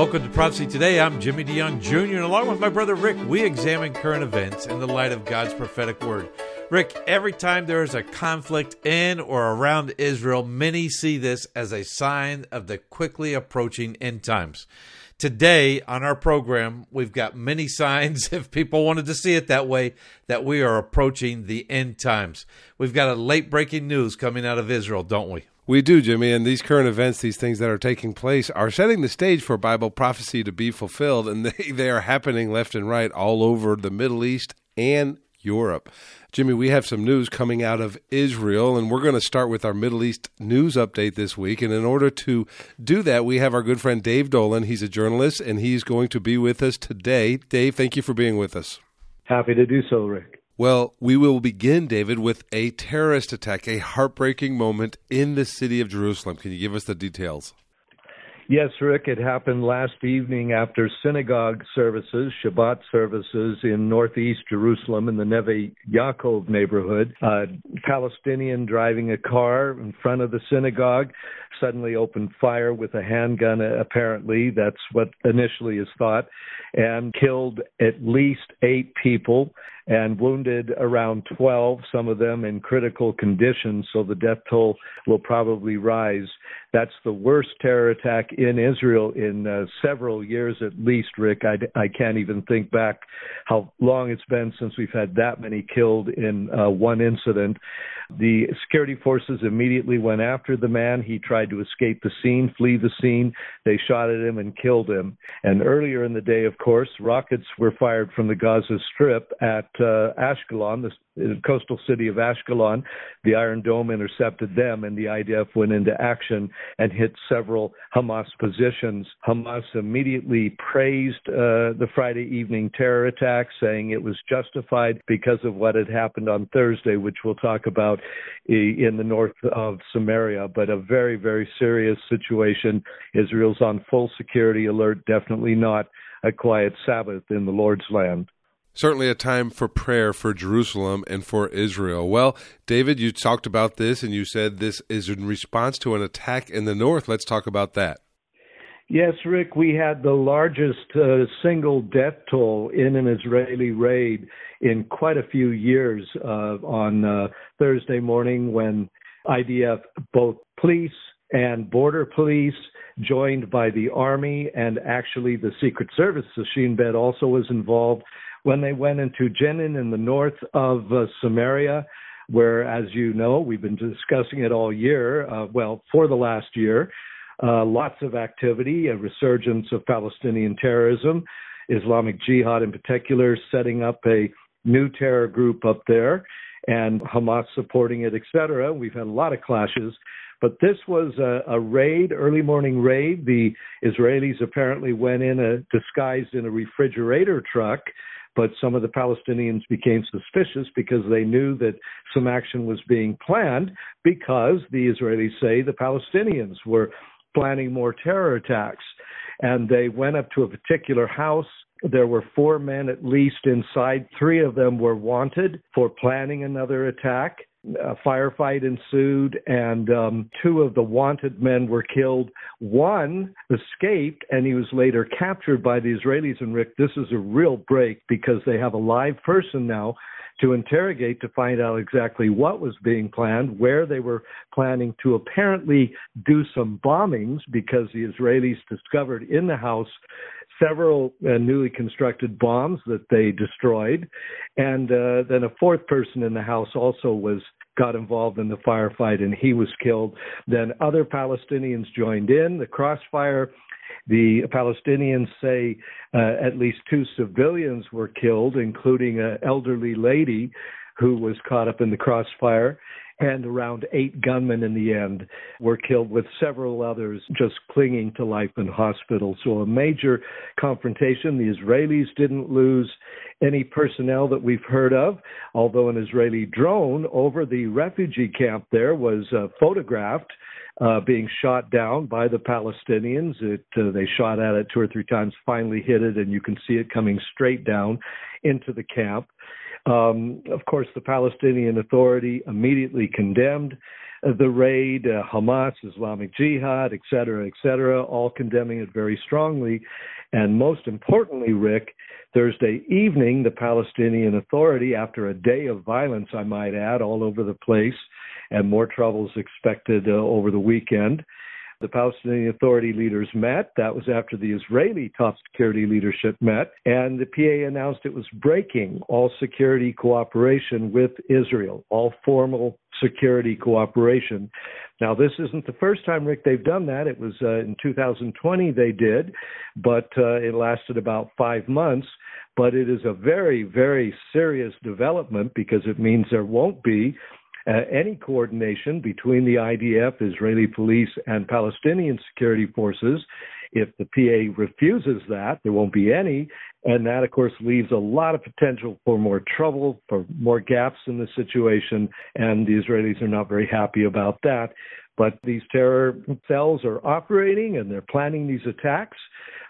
Welcome to Prophecy Today. I'm Jimmy DeYoung Jr., and along with my brother Rick, we examine current events in the light of God's prophetic word. Rick, every time there is a conflict in or around Israel, many see this as a sign of the quickly approaching end times. Today on our program, we've got many signs, if people wanted to see it that way, that we are approaching the end times. We've got a late breaking news coming out of Israel, don't we? We do, Jimmy, and these current events, these things that are taking place, are setting the stage for Bible prophecy to be fulfilled, and they, they are happening left and right all over the Middle East and Europe. Jimmy, we have some news coming out of Israel, and we're going to start with our Middle East news update this week. And in order to do that, we have our good friend Dave Dolan. He's a journalist, and he's going to be with us today. Dave, thank you for being with us. Happy to do so, Rick. Well, we will begin, David, with a terrorist attack, a heartbreaking moment in the city of Jerusalem. Can you give us the details? Yes, Rick, it happened last evening after synagogue services, Shabbat services in northeast Jerusalem in the Neve Yaakov neighborhood. A Palestinian driving a car in front of the synagogue suddenly opened fire with a handgun, apparently. That's what initially is thought, and killed at least eight people and wounded around 12, some of them in critical condition, so the death toll will probably rise. That's the worst terror attack in Israel in uh, several years at least, Rick. I, I can't even think back how long it's been since we've had that many killed in uh, one incident. The security forces immediately went after the man. He tried to escape the scene, flee the scene. They shot at him and killed him. And earlier in the day, of course, rockets were fired from the Gaza Strip at uh, Ashkelon, the coastal city of Ashkelon. The Iron Dome intercepted them, and the IDF went into action and hit several Hamas positions. Hamas immediately praised uh, the Friday evening terror attack, saying it was justified because of what had happened on Thursday, which we'll talk about in the north of Samaria. But a very, very serious situation. Israel's on full security alert, definitely not a quiet Sabbath in the Lord's land certainly a time for prayer for Jerusalem and for Israel. Well, David, you talked about this and you said this is in response to an attack in the north. Let's talk about that. Yes, Rick, we had the largest uh, single death toll in an Israeli raid in quite a few years uh, on uh, Thursday morning when IDF, both police and border police, joined by the army and actually the Secret Service, the Shin also was involved when they went into Jenin in the north of uh, Samaria, where, as you know, we've been discussing it all year, uh, well, for the last year, uh, lots of activity, a resurgence of Palestinian terrorism, Islamic Jihad in particular, setting up a new terror group up there, and Hamas supporting it, etc. We've had a lot of clashes. But this was a, a raid, early morning raid. The Israelis apparently went in a, disguised in a refrigerator truck but some of the Palestinians became suspicious because they knew that some action was being planned because the Israelis say the Palestinians were planning more terror attacks. And they went up to a particular house. There were four men at least inside. Three of them were wanted for planning another attack a firefight ensued, and um, two of the wanted men were killed. One escaped, and he was later captured by the Israelis. And Rick, this is a real break because they have a live person now to interrogate to find out exactly what was being planned, where they were planning to apparently do some bombings because the Israelis discovered in the house several uh, newly constructed bombs that they destroyed, and uh, then a fourth person in the house also was got involved in the firefight and he was killed. Then other Palestinians joined in the crossfire. The Palestinians say uh, at least two civilians were killed, including an elderly lady who was caught up in the crossfire and around eight gunmen in the end were killed, with several others just clinging to life in hospital. So, a major confrontation. The Israelis didn't lose any personnel that we've heard of, although an Israeli drone over the refugee camp there was uh, photographed. Uh, being shot down by the Palestinians. It, uh, they shot at it two or three times, finally hit it, and you can see it coming straight down into the camp. Um, of course, the Palestinian Authority immediately condemned the raid, uh, Hamas, Islamic Jihad, et cetera, et cetera, all condemning it very strongly. And most importantly, Rick, Thursday evening, the Palestinian Authority, after a day of violence, I might add, all over the place, and more troubles expected uh, over the weekend, the Palestinian Authority leaders met. That was after the Israeli top security leadership met. And the PA announced it was breaking all security cooperation with Israel, all formal security cooperation. Now, this isn't the first time, Rick, they've done that. It was uh, in 2020 they did, but uh, it lasted about five months. But it is a very, very serious development because it means there won't be uh, any coordination between the IDF, Israeli police, and Palestinian security forces. If the PA refuses that, there won't be any. And that, of course, leaves a lot of potential for more trouble, for more gaps in the situation. And the Israelis are not very happy about that. But these terror cells are operating and they're planning these attacks.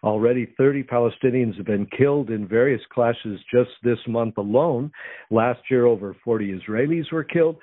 Already 30 Palestinians have been killed in various clashes just this month alone. Last year, over 40 Israelis were killed.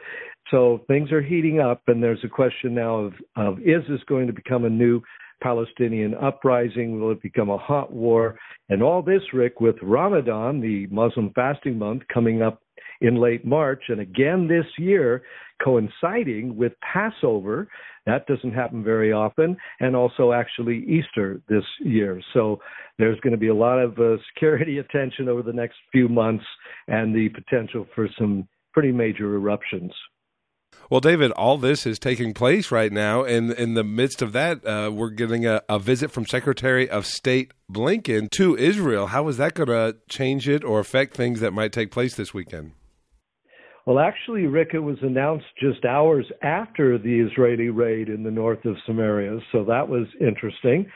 So things are heating up, and there's a question now of, of is this going to become a new Palestinian uprising? Will it become a hot war? And all this, Rick, with Ramadan, the Muslim fasting month, coming up in late March, and again this year, coinciding with Passover. That doesn't happen very often, and also actually Easter this year. So there's going to be a lot of uh, security attention over the next few months and the potential for some pretty major eruptions. Well, David, all this is taking place right now, and in the midst of that, uh, we're getting a, a, visit from Secretary of State Blinken to Israel. How is that going to change it or affect things that might take place this weekend? Well, actually, Rick, it was announced just hours after the Israeli raid in the north of Samaria, so that was interesting.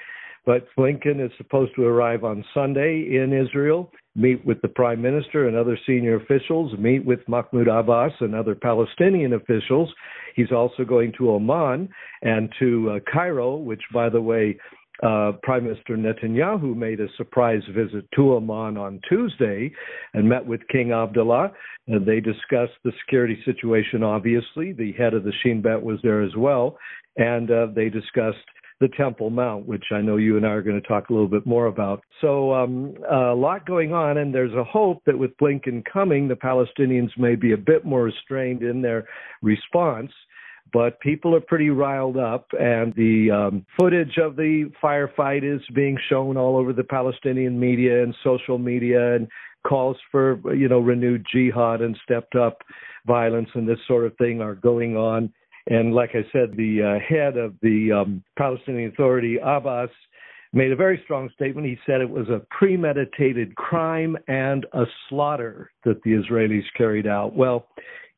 But Blinken is supposed to arrive on Sunday in Israel, meet with the prime minister and other senior officials, meet with Mahmoud Abbas and other Palestinian officials. He's also going to Oman and to uh, Cairo, which, by the way, uh, Prime Minister Netanyahu made a surprise visit to Amman on Tuesday and met with King Abdullah. And they discussed the security situation, obviously. The head of the Shin Bet was there as well. And uh, they discussed the Temple Mount, which I know you and I are going to talk a little bit more about. So, um, a lot going on, and there's a hope that with Blinken coming, the Palestinians may be a bit more restrained in their response but people are pretty riled up, and the um, footage of the firefight is being shown all over the Palestinian media and social media, and calls for you know renewed jihad and stepped up violence and this sort of thing are going on. And like I said, the uh, head of the um, Palestinian Authority, Abbas, made a very strong statement. He said it was a premeditated crime and a slaughter that the Israelis carried out. Well,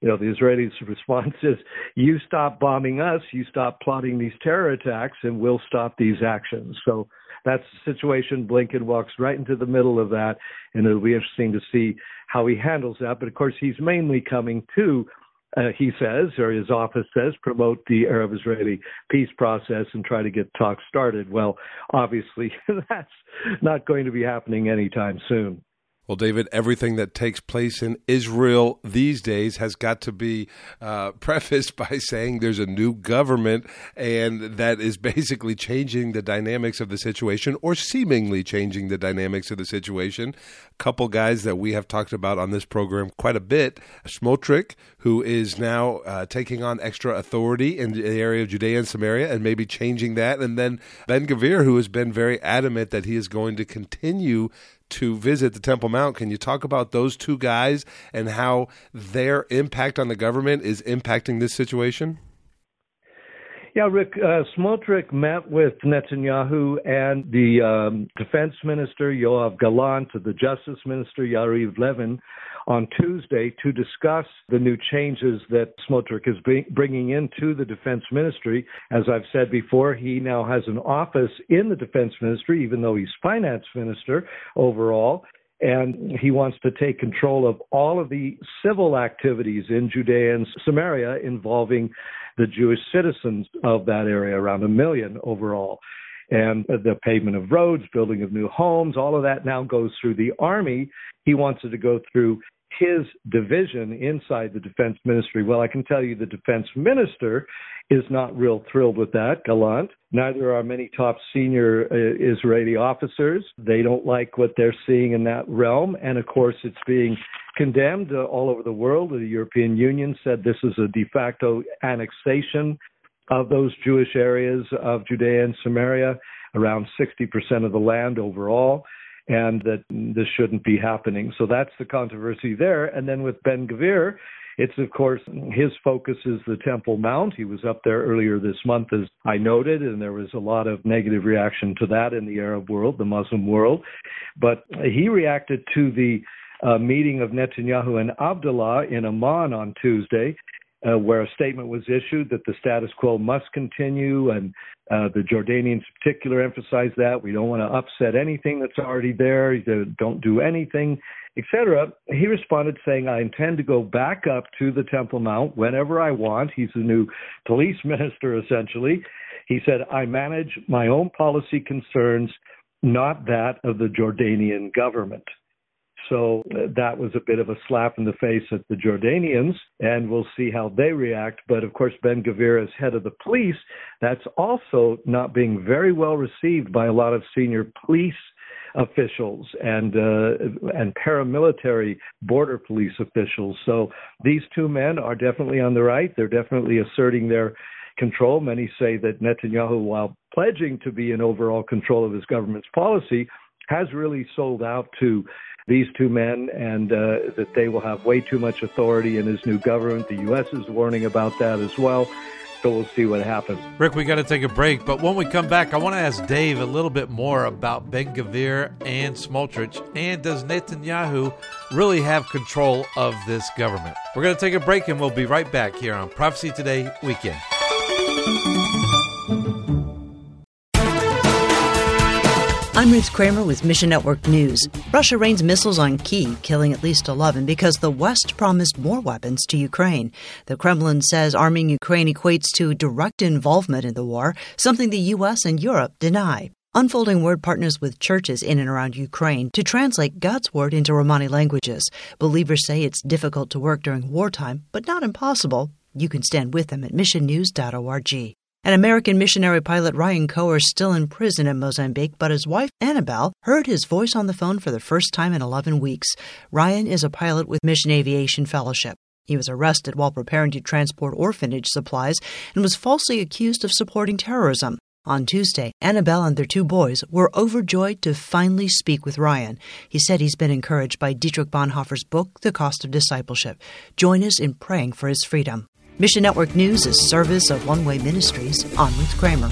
you know, the Israelis' response is, you stop bombing us, you stop plotting these terror attacks, and we'll stop these actions. So that's the situation. Blinken walks right into the middle of that, and it'll be interesting to see how he handles that. But of course, he's mainly coming to, uh, he says, or his office says, promote the Arab Israeli peace process and try to get talks started. Well, obviously, that's not going to be happening anytime soon. Well, David, everything that takes place in Israel these days has got to be uh, prefaced by saying there's a new government, and that is basically changing the dynamics of the situation, or seemingly changing the dynamics of the situation. A couple guys that we have talked about on this program quite a bit Smotrich, who is now uh, taking on extra authority in the area of Judea and Samaria and maybe changing that, and then Ben Gvir, who has been very adamant that he is going to continue to visit the Temple Mount. Can you talk about those two guys and how their impact on the government is impacting this situation? Yeah, Rick, uh, met with Netanyahu and the um, defense minister, Yoav Gallant, to the justice minister, Yariv Levin, on Tuesday to discuss the new changes that Smotrich is bringing into the defense ministry. As I've said before, he now has an office in the defense ministry, even though he's finance minister overall and he wants to take control of all of the civil activities in Judea and Samaria involving the Jewish citizens of that area, around a million overall. And the pavement of roads, building of new homes, all of that now goes through the army. He wants it to go through his division inside the defense ministry. Well, I can tell you the defense minister is not real thrilled with that, Gallant. Neither are many top senior uh, Israeli officers. They don't like what they're seeing in that realm. And of course, it's being condemned uh, all over the world. The European Union said this is a de facto annexation of those Jewish areas of Judea and Samaria, around 60% of the land overall and that this shouldn't be happening. So that's the controversy there. And then with Ben Gvir, it's of course his focus is the Temple Mount. He was up there earlier this month, as I noted, and there was a lot of negative reaction to that in the Arab world, the Muslim world. But he reacted to the uh, meeting of Netanyahu and Abdullah in Amman on Tuesday, uh, where a statement was issued that the status quo must continue, and uh, the Jordanians, in particular, emphasized that we don't want to upset anything that's already there. Don't do anything, etc. He responded saying, "I intend to go back up to the Temple Mount whenever I want." He's the new police minister, essentially. He said, "I manage my own policy concerns, not that of the Jordanian government." So uh, that was a bit of a slap in the face at the Jordanians, and we'll see how they react. But of course, Ben Gvir, as head of the police, that's also not being very well received by a lot of senior police officials and uh, and paramilitary border police officials. So these two men are definitely on the right. They're definitely asserting their control. Many say that Netanyahu, while pledging to be in overall control of his government's policy, has really sold out to these two men and uh, that they will have way too much authority in his new government. The U.S. is warning about that as well. So we'll see what happens. Rick, we got to take a break, but when we come back, I want to ask Dave a little bit more about Ben Gvir and Smotrich, and does Netanyahu really have control of this government? We're going to take a break, and we'll be right back here on Prophecy Today Weekend. I'm Ruth Kramer with Mission Network News. Russia rains missiles on Kiev, killing at least 11 because the West promised more weapons to Ukraine. The Kremlin says arming Ukraine equates to direct involvement in the war, something the U.S. and Europe deny. Unfolding Word partners with churches in and around Ukraine to translate God's Word into Romani languages. Believers say it's difficult to work during wartime, but not impossible. You can stand with them at missionnews.org. An American missionary pilot Ryan Koher is still in prison in Mozambique, but his wife Annabelle heard his voice on the phone for the first time in 11 weeks. Ryan is a pilot with Mission Aviation Fellowship. He was arrested while preparing to transport orphanage supplies and was falsely accused of supporting terrorism. On Tuesday, Annabelle and their two boys were overjoyed to finally speak with Ryan. He said he's been encouraged by Dietrich Bonhoeffer's book, The Cost of Discipleship. Join us in praying for his freedom. Mission Network News is service of One Way Ministries. On with Kramer.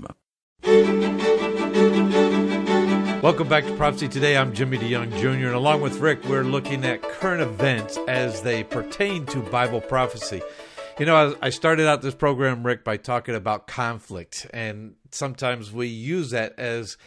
Welcome back to Prophecy Today. I'm Jimmy DeYoung Jr., and along with Rick, we're looking at current events as they pertain to Bible prophecy. You know, I started out this program, Rick, by talking about conflict, and sometimes we use that as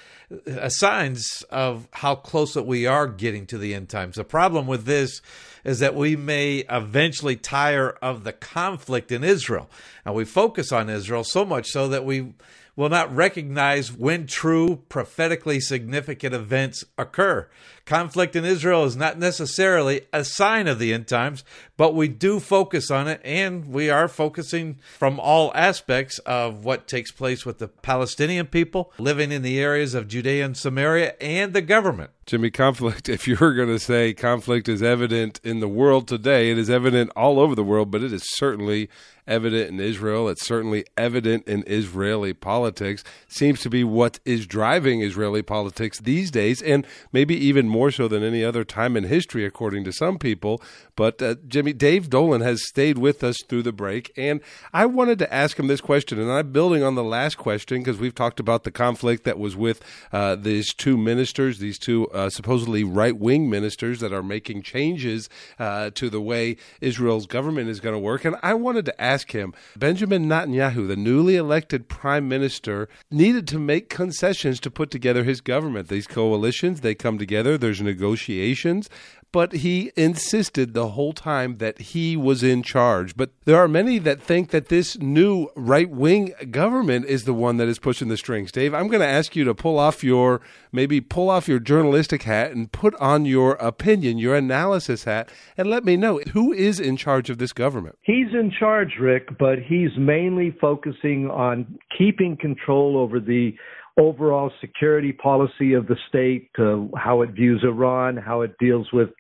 a signs of how close that we are getting to the end times. The problem with this is that we may eventually tire of the conflict in Israel, and we focus on Israel so much so that we will not recognize when true prophetically significant events occur. Conflict in Israel is not necessarily a sign of the end times, but we do focus on it, and we are focusing from all aspects of what takes place with the Palestinian people living in the areas of Judea and Samaria and the government. Jimmy, conflict, if you're going to say conflict is evident in the world today, it is evident all over the world, but it is certainly evident in Israel. It's certainly evident in Israeli politics. Seems to be what is driving Israeli politics these days, and maybe even more so than any other time in history, according to some people. But uh, Jimmy, Dave Dolan has stayed with us through the break, and I wanted to ask him this question, and I'm building on the last question because we've talked about the conflict that was with uh, these two ministers, these two uh, supposedly right wing ministers that are making changes uh, to the way Israel's government is going to work. And I wanted to ask him Benjamin Netanyahu, the newly elected prime minister, needed to make concessions to put together his government. These coalitions, they come together, there's negotiations but he insisted the whole time that he was in charge. But there are many that think that this new right wing government is the one that is pushing the strings. Dave, I'm going to ask you to pull off your maybe pull off your journalistic hat and put on your opinion, your analysis hat, and let me know who is in charge of this government. He's in charge, Rick, but he's mainly focusing on keeping control over the overall security policy of the state, uh, how it views Iran, how it deals with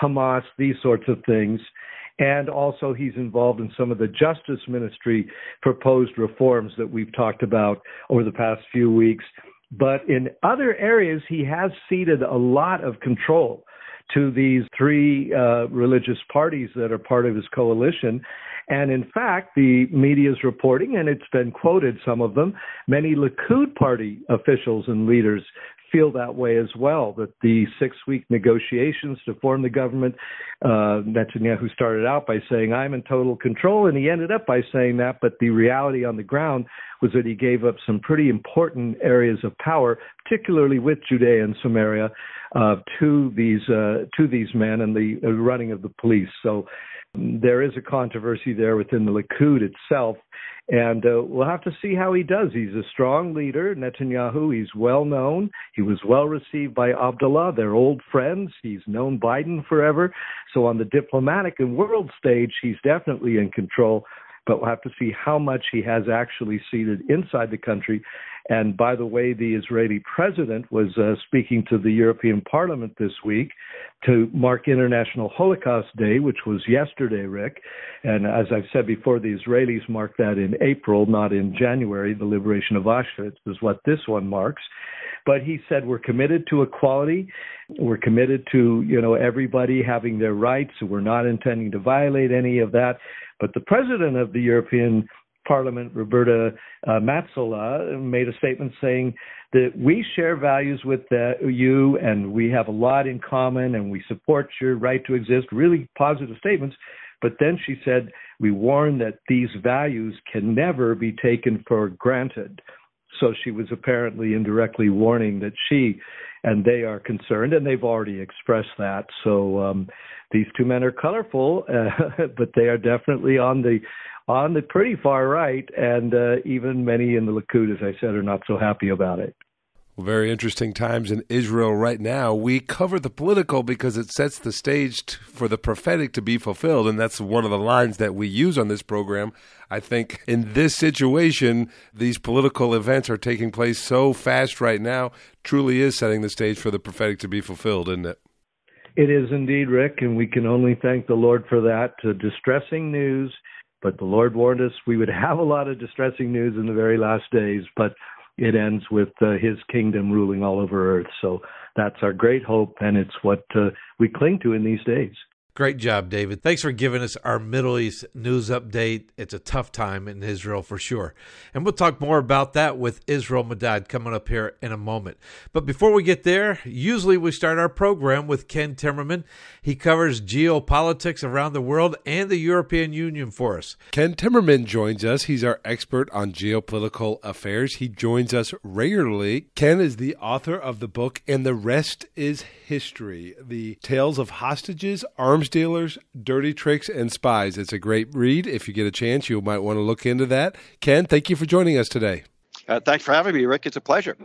Hamas, these sorts of things. And also, he's involved in some of the Justice Ministry proposed reforms that we've talked about over the past few weeks. But in other areas, he has ceded a lot of control to these three uh, religious parties that are part of his coalition. And in fact, the media is reporting, and it's been quoted, some of them, many Likud party officials and leaders feel that way as well. That the six week negotiations to form the government, uh, Netanyahu started out by saying, I'm in total control, and he ended up by saying that. But the reality on the ground was that he gave up some pretty important areas of power, particularly with Judea and Samaria, uh, to these uh, to these men and the running of the police. So um, there is a controversy there within the Likud itself. And uh, we'll have to see how he does. He's a strong leader, Netanyahu. He's well known. He was well received by Abdullah. They're old friends. He's known Biden forever. So on the diplomatic and world stage, he's definitely in control but we'll have to see how much he has actually ceded inside the country. And by the way, the Israeli president was uh, speaking to the European Parliament this week to mark International Holocaust Day, which was yesterday, Rick. And as I've said before, the Israelis mark that in April, not in January. The liberation of Auschwitz is what this one marks. But he said we're committed to equality. We're committed to you know everybody having their rights. We're not intending to violate any of that. But the president of the European Parliament, Roberta uh, made a statement saying that we share values with you and we have a lot in common and we support your right to exist. Really positive statements. But then she said, we warn that these values can never be taken for granted. So she was apparently indirectly warning that she and they are concerned, and they've already expressed that. So um, these two men are colorful, uh, but they are definitely on the on the pretty far right, and uh, even many in the Likud, as I said, are not so happy about it. Well, very interesting times in Israel right now. We cover the political because it sets the stage t- for the prophetic to be fulfilled, and that's one of the lines that we use on this program. I think in this situation, these political events are taking place so fast right now, truly is setting the stage for the prophetic to be fulfilled, isn't it? It is indeed, Rick, and we can only thank the Lord for that. Uh, distressing news, but the Lord warned us we would have a lot of distressing news in the very last days, but it ends with uh, his kingdom ruling all over earth. So that's our great hope, and it's what uh, we cling to in these days. Great job, David. Thanks for giving us our Middle East news update. It's a tough time in Israel for sure. And we'll talk more about that with Israel Madad coming up here in a moment. But before we get there, usually we start our program with Ken Timmerman. He covers geopolitics around the world and the European Union for us. Ken Timmerman joins us. He's our expert on geopolitical affairs. He joins us regularly. Ken is the author of the book And the Rest is History The Tales of Hostages, Arms arms dealers, dirty tricks, and spies. It's a great read. If you get a chance, you might want to look into that. Ken, thank you for joining us today. Uh, thanks for having me, Rick. It's a pleasure.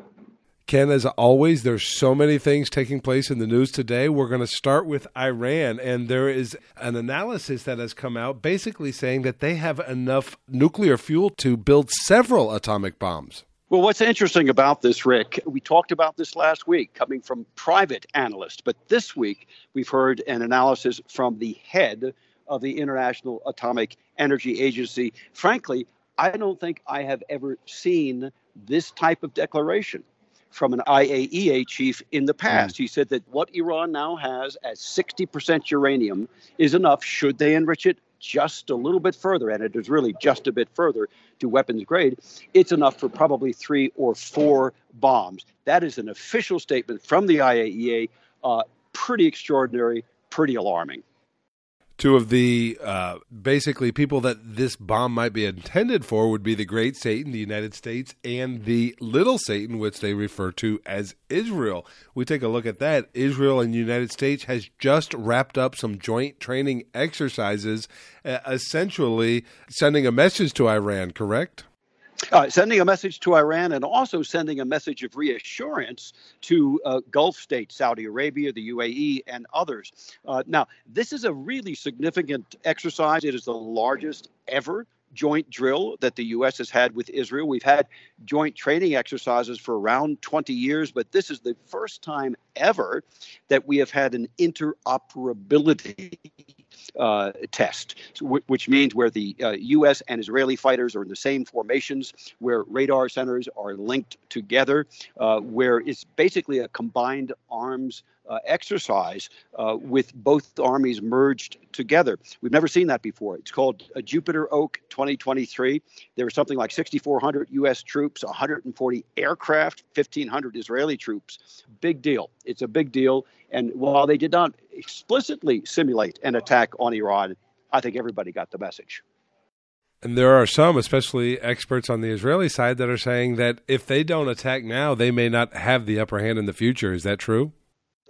Ken, as always, there's so many things taking place in the news today. We're going to start with Iran, and there is an analysis that has come out basically saying that they have enough nuclear fuel to build several atomic bombs. Well, what's interesting about this, Rick, we talked about this last week coming from private analysts, but this week we've heard an analysis from the head of the International Atomic Energy Agency. Frankly, I don't think I have ever seen this type of declaration from an IAEA chief in the past. Mm. He said that what Iran now has as 60% uranium is enough, should they enrich it just a little bit further, and it is really just a bit further to weapons grade, it's enough for probably three or four bombs. That is an official statement from the IAEA. Uh, pretty extraordinary, pretty alarming two of the uh, basically people that this bomb might be intended for would be the great Satan, the United States, and the little Satan, which they refer to as Israel. We take a look at that. Israel and United States has just wrapped up some joint training exercises, uh, essentially sending a message to Iran, correct? Uh, sending a message to Iran and also sending a message of reassurance to uh, Gulf states, Saudi Arabia, the UAE, and others. Uh, now, this is a really significant exercise. It is the largest ever joint drill that the U.S. has had with Israel. We've had joint training exercises for around 20 years, but this is the first time ever that we have had an interoperability uh, test, which means where the uh, U.S. and Israeli fighters are in the same formations, where radar centers are linked together, uh, where it's basically a combined arms uh, exercise uh, with both armies merged together. We've never seen that before. It's called Juniper Oak 2023. There were something like 6,400 U.S. troops, 140 aircraft, 1,500 Israeli troops. Big deal. It's a big deal. And while they did not explicitly simulate an attack on Iran, I think everybody got the message. And there are some, especially experts on the Israeli side, that are saying that if they don't attack now, they may not have the upper hand in the future. Is that true?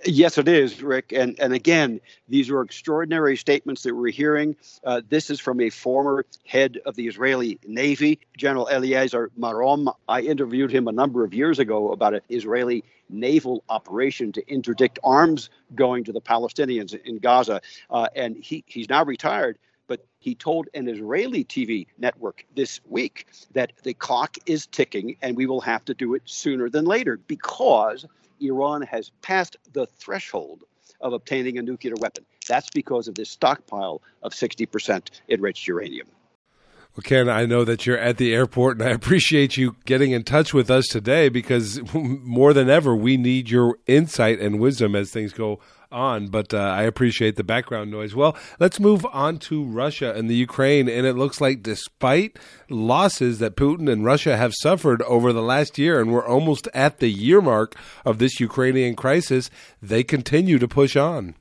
Yes, it is, Rick. And and again, these are extraordinary statements that we're hearing. Uh, this is from a former head of the Israeli Navy, General Eliezer Marom. I interviewed him a number of years ago about an Israeli naval operation to interdict arms going to the Palestinians in Gaza, uh, and he he's now retired. But he told an Israeli TV network this week that the clock is ticking and we will have to do it sooner than later because Iran has passed the threshold of obtaining a nuclear weapon. That's because of this stockpile of 60% enriched uranium. Well, Ken, I know that you're at the airport, and I appreciate you getting in touch with us today because more than ever, we need your insight and wisdom as things go on, but uh, I appreciate the background noise. Well, let's move on to Russia and the Ukraine. And it looks like, despite losses that Putin and Russia have suffered over the last year, and we're almost at the year mark of this Ukrainian crisis, they continue to push on.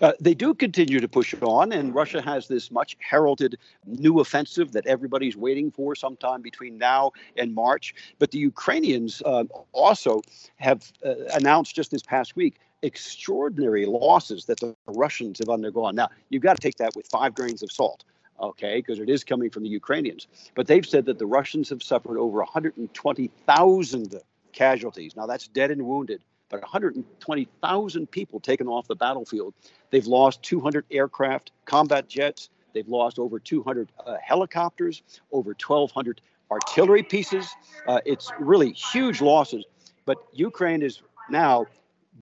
Uh, they do continue to push on, and Russia has this much heralded new offensive that everybody's waiting for sometime between now and March. But the Ukrainians uh, also have uh, announced just this past week extraordinary losses that the Russians have undergone. Now, you've got to take that with five grains of salt, okay, because it is coming from the Ukrainians. But they've said that the Russians have suffered over 120,000 casualties. Now, that's dead and wounded, but 120,000 people taken off the battlefield. They've lost 200 aircraft, combat jets. They've lost over 200 uh, helicopters, over 1,200 artillery pieces. Uh, it's really huge losses. But Ukraine is now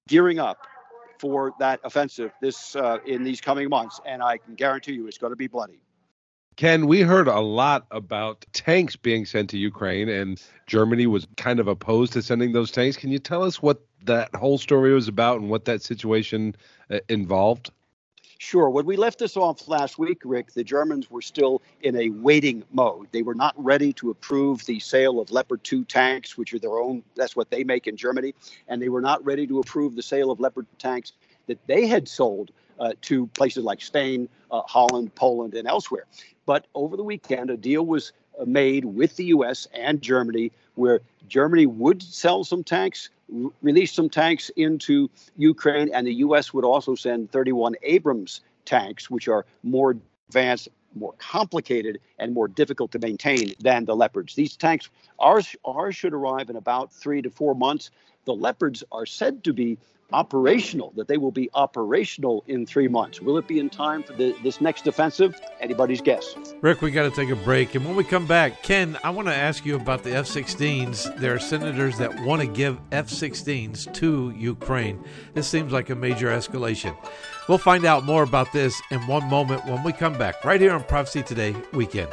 gearing up for that offensive this uh, in these coming months, and I can guarantee you it's going to be bloody. Ken, we heard a lot about tanks being sent to Ukraine, and Germany was kind of opposed to sending those tanks. Can you tell us what that whole story was about and what that situation uh, involved? Sure. When we left this off last week, Rick, the Germans were still in a waiting mode. They were not ready to approve the sale of Leopard 2 tanks, which are their own, that's what they make in Germany. And they were not ready to approve the sale of Leopard tanks that they had sold uh, to places like Spain, uh, Holland, Poland, and elsewhere. But over the weekend, a deal was uh, made with the U.S. and Germany where Germany would sell some tanks release some tanks into Ukraine, and the U.S. would also send 31 Abrams tanks, which are more advanced more complicated and more difficult to maintain than the Leopards. These tanks, ours, ours should arrive in about three to four months. The Leopards are said to be operational, that they will be operational in three months. Will it be in time for the, this next offensive? Anybody's guess. Rick, we got to take a break. And when we come back, Ken, I want to ask you about the F 16s. There are senators that want to give F 16s to Ukraine. This seems like a major escalation. We'll find out more about this in one moment when we come back, right here on Prophecy Today Weekend.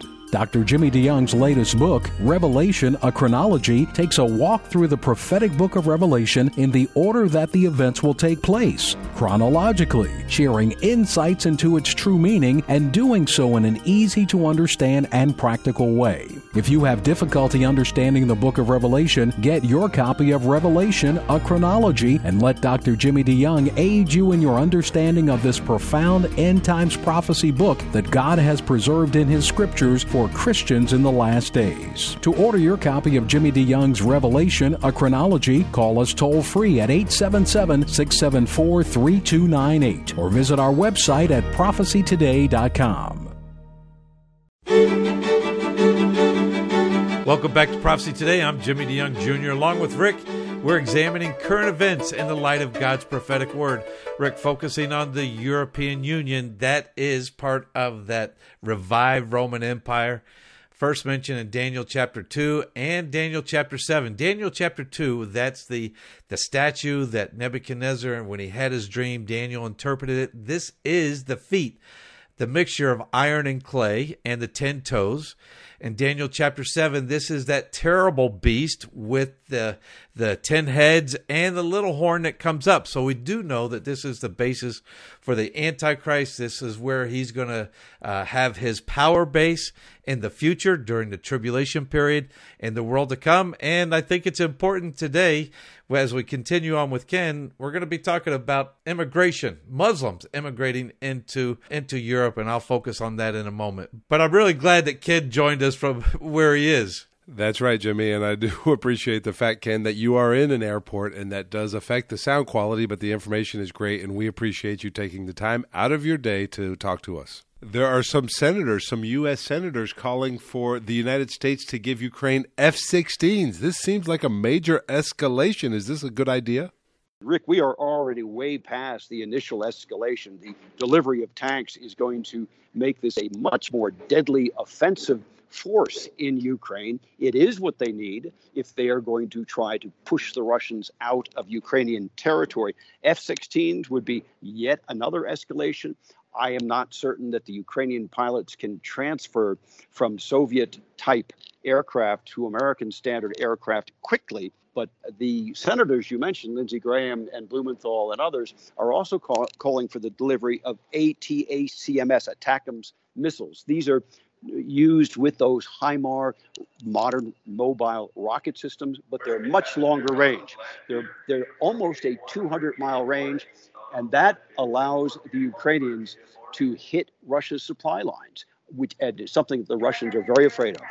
Dr. Jimmy DeYoung's latest book, Revelation, a Chronology, takes a walk through the prophetic book of Revelation in the order that the events will take place, chronologically, sharing insights into its true meaning and doing so in an easy to understand and practical way. If you have difficulty understanding the book of Revelation, get your copy of Revelation, a Chronology, and let Dr. Jimmy DeYoung aid you in your understanding of this profound end times prophecy book that God has preserved in His scriptures for Christians in the last days. To order your copy of Jimmy DeYoung's Revelation, a chronology, call us toll free at 877 674 3298 or visit our website at prophecytoday.com. Welcome back to Prophecy Today. I'm Jimmy DeYoung Jr. along with Rick. We're examining current events in the light of God's prophetic word. Rick, focusing on the European Union, that is part of that revived Roman Empire. First mentioned in Daniel chapter 2 and Daniel chapter 7. Daniel chapter 2, that's the, the statue that Nebuchadnezzar, when he had his dream, Daniel interpreted it. This is the feet, the mixture of iron and clay, and the ten toes in Daniel chapter 7, this is that terrible beast with the the 10 heads and the little horn that comes up. So we do know that this is the basis for the Antichrist. This is where he's going to uh, have his power base in the future during the tribulation period in the world to come. And I think it's important today as we continue on with Ken, we're going to be talking about immigration, Muslims immigrating into into Europe, and I'll focus on that in a moment. But I'm really glad that Ken joined us from where he is. That's right, Jimmy, and I do appreciate the fact, Ken, that you are in an airport, and that does affect the sound quality. But the information is great, and we appreciate you taking the time out of your day to talk to us. There are some senators, some U.S. senators, calling for the United States to give Ukraine F 16s. This seems like a major escalation. Is this a good idea? Rick, we are already way past the initial escalation. The delivery of tanks is going to make this a much more deadly offensive force in Ukraine. It is what they need if they are going to try to push the Russians out of Ukrainian territory. F 16s would be yet another escalation. I am not certain that the Ukrainian pilots can transfer from Soviet type aircraft to American standard aircraft quickly. But the senators you mentioned, Lindsey Graham and Blumenthal and others, are also call, calling for the delivery of ATACMS, ATACMS missiles. These are used with those HIMAR modern mobile rocket systems, but they're much longer range. They're, they're almost a 200 mile range and that allows the Ukrainians to hit Russia's supply lines, which is something the Russians are very afraid of.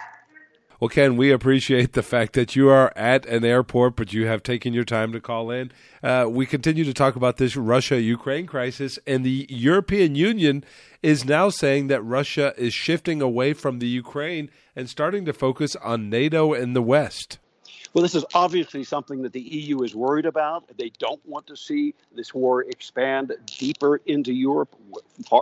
Well, Ken, we appreciate the fact that you are at an airport, but you have taken your time to call in. Uh, we continue to talk about this Russia Ukraine crisis, and the European Union is now saying that Russia is shifting away from the Ukraine and starting to focus on NATO and the West. Well, this is obviously something that the EU is worried about. They don't want to see this war expand deeper into Europe,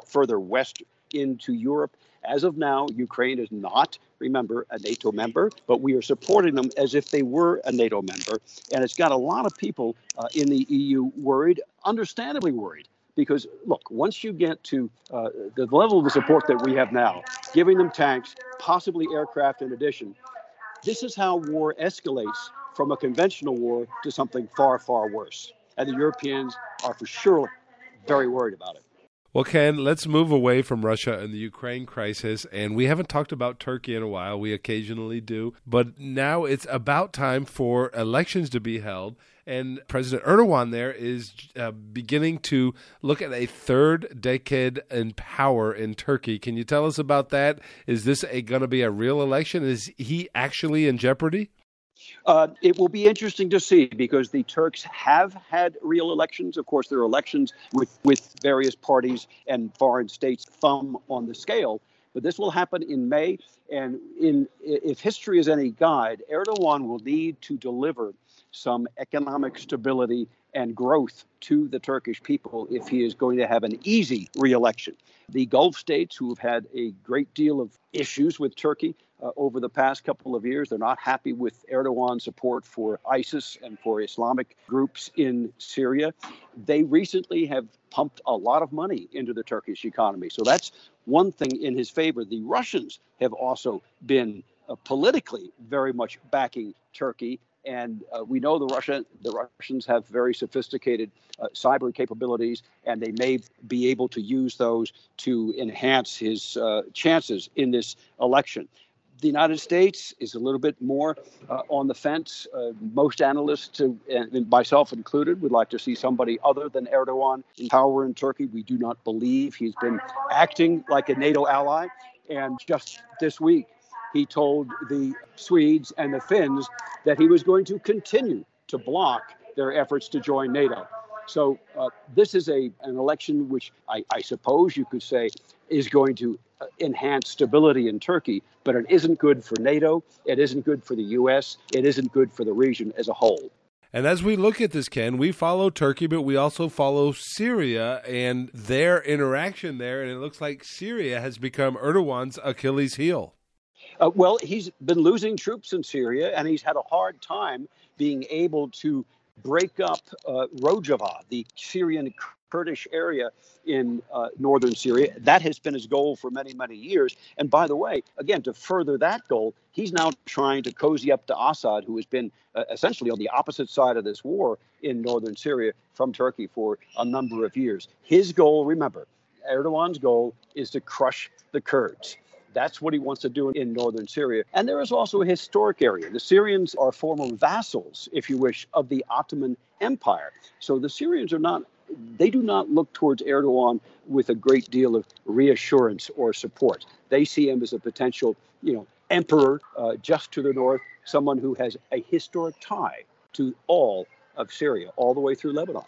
further west into Europe. As of now, Ukraine is not, remember, a NATO member, but we are supporting them as if they were a NATO member. And it's got a lot of people uh, in the EU worried, understandably worried. Because, look, once you get to uh, the level of the support that we have now, giving them tanks, possibly aircraft in addition, this is how war escalates from a conventional war to something far, far worse. And the Europeans are for sure very worried about it. Well, Ken, let's move away from Russia and the Ukraine crisis. And we haven't talked about Turkey in a while. We occasionally do. But now it's about time for elections to be held. And President Erdogan there is uh, beginning to look at a third decade in power in Turkey. Can you tell us about that? Is this going to be a real election? Is he actually in jeopardy? Uh, it will be interesting to see because the Turks have had real elections. Of course, there are elections with, with various parties and foreign states' thumb on the scale. But this will happen in May. And in, if history is any guide, Erdogan will need to deliver some economic stability and growth to the Turkish people if he is going to have an easy reelection. The Gulf states, who have had a great deal of issues with Turkey, uh, over the past couple of years. They're not happy with Erdogan's support for ISIS and for Islamic groups in Syria. They recently have pumped a lot of money into the Turkish economy. So that's one thing in his favor. The Russians have also been uh, politically very much backing Turkey. And uh, we know the Russia, the Russians have very sophisticated uh, cyber capabilities, and they may be able to use those to enhance his uh, chances in this election the United States is a little bit more uh, on the fence. Uh, most analysts, uh, and myself included, would like to see somebody other than Erdogan in power in Turkey. We do not believe he's been acting like a NATO ally. And just this week, he told the Swedes and the Finns that he was going to continue to block their efforts to join NATO. So uh, this is a an election which I, I, suppose you could say is going to enhance stability in Turkey, but it isn't good for NATO. It isn't good for the U.S. It isn't good for the region as a whole. And as we look at this, Ken, we follow Turkey, but we also follow Syria and their interaction there. And it looks like Syria has become Erdogan's Achilles heel. Uh, well, he's been losing troops in Syria, and he's had a hard time being able to break up uh, Rojava, the Syrian Kurdish area in uh, northern Syria. That has been his goal for many, many years. And by the way, again, to further that goal, he's now trying to cozy up to Assad, who has been uh, essentially on the opposite side of this war in northern Syria from Turkey for a number of years. His goal, remember, Erdogan's goal is to crush the Kurds. That's what he wants to do in northern Syria. And there is also a historic area. The Syrians are former vassals, if you wish, of the Ottoman Empire. So the Syrians are not they do not look towards Erdogan with a great deal of reassurance or support. They see him as a potential, you know, emperor uh, just to the north, someone who has a historic tie to all of Syria, all the way through Lebanon.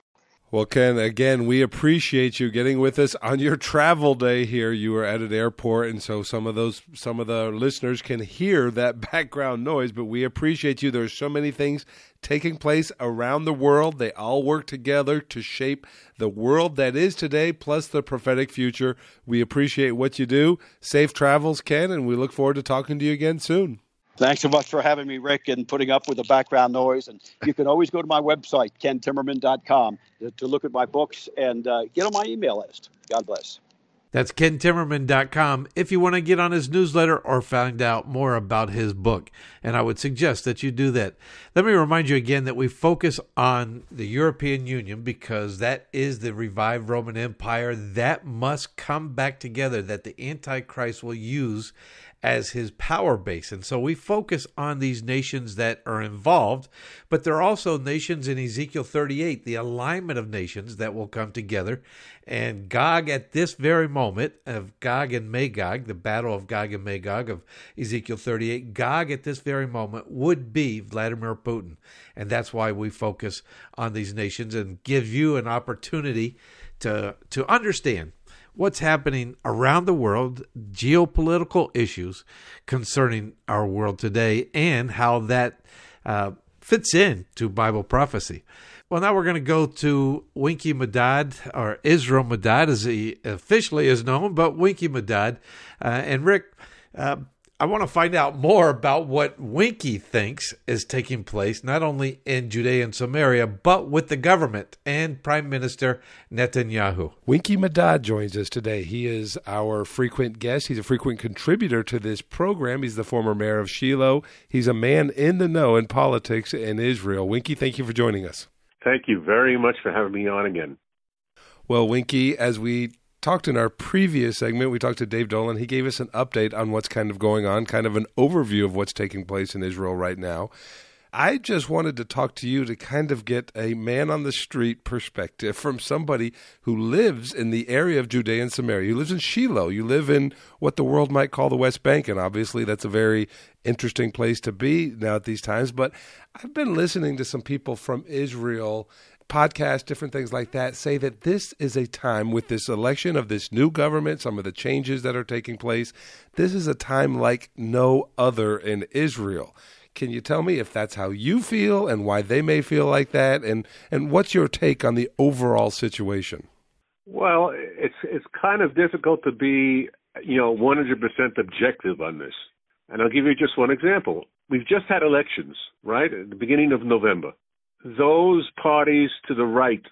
Well, Ken, again, we appreciate you getting with us on your travel day here. You were at an airport, and so some of those, some of the listeners can hear that background noise. But we appreciate you. There's so many things taking place around the world. They all work together to shape the world that is today, plus the prophetic future. We appreciate what you do. Safe travels, Ken, and we look forward to talking to you again soon. Thanks so much for having me, Rick, and putting up with the background noise. And you can always go to my website, kentimmerman.com, to, look at my books and uh, get on my email list. God bless. That's kentimmerman.com if you want to get on his newsletter or find out more about his book. And I would suggest that you do that. Let me remind you again that we focus on the European Union because that is the revived Roman Empire that must come back together, that the Antichrist will use as his power base. And so we focus on these nations that are involved, but there are also nations in Ezekiel 38, the alignment of nations that will come together. And Gog at this very moment of Gog and Magog, the battle of Gog and Magog of Ezekiel 38, Gog at this very moment would be Vladimir Putin. And that's why we focus on these nations and give you an opportunity to to understand what's happening around the world, geopolitical issues concerning our world today, and how that uh, fits in to Bible prophecy. Well, now we're going to go to Winky Medad, or Israel Medad, as he officially is known, but Winky Medad. Uh, and Rick, uh, I want to find out more about what Winky thinks is taking place, not only in Judea and Samaria, but with the government and Prime Minister Netanyahu. Winky Medad joins us today. He is our frequent guest. He's a frequent contributor to this program. He's the former mayor of Shiloh. He's a man in the know in politics in Israel. Winky, thank you for joining us. Thank you very much for having me on again. Well, Winky, as we talked in our previous segment, we talked to Dave Dolan. He gave us an update on what's kind of going on, kind of an overview of what's taking place in Israel right now. I just wanted to talk to you to kind of get a man on the street perspective from somebody who lives in the area of Judea and Samaria. You live in Shiloh. You live in what the world might call the West Bank, and obviously that's a very interesting place to be now at these times. But I've been listening to some people from Israel podcasts, different things like that, say that this is a time with this election of this new government, some of the changes that are taking place. This is a time like no other in Israel. Can you tell me if that's how you feel and why they may feel like that, and and what's your take on the overall situation? Well, it's it's kind of difficult to be you know 100% objective on this, and I'll give you just one example. We've just had elections, right, at the beginning of November. Those parties to the right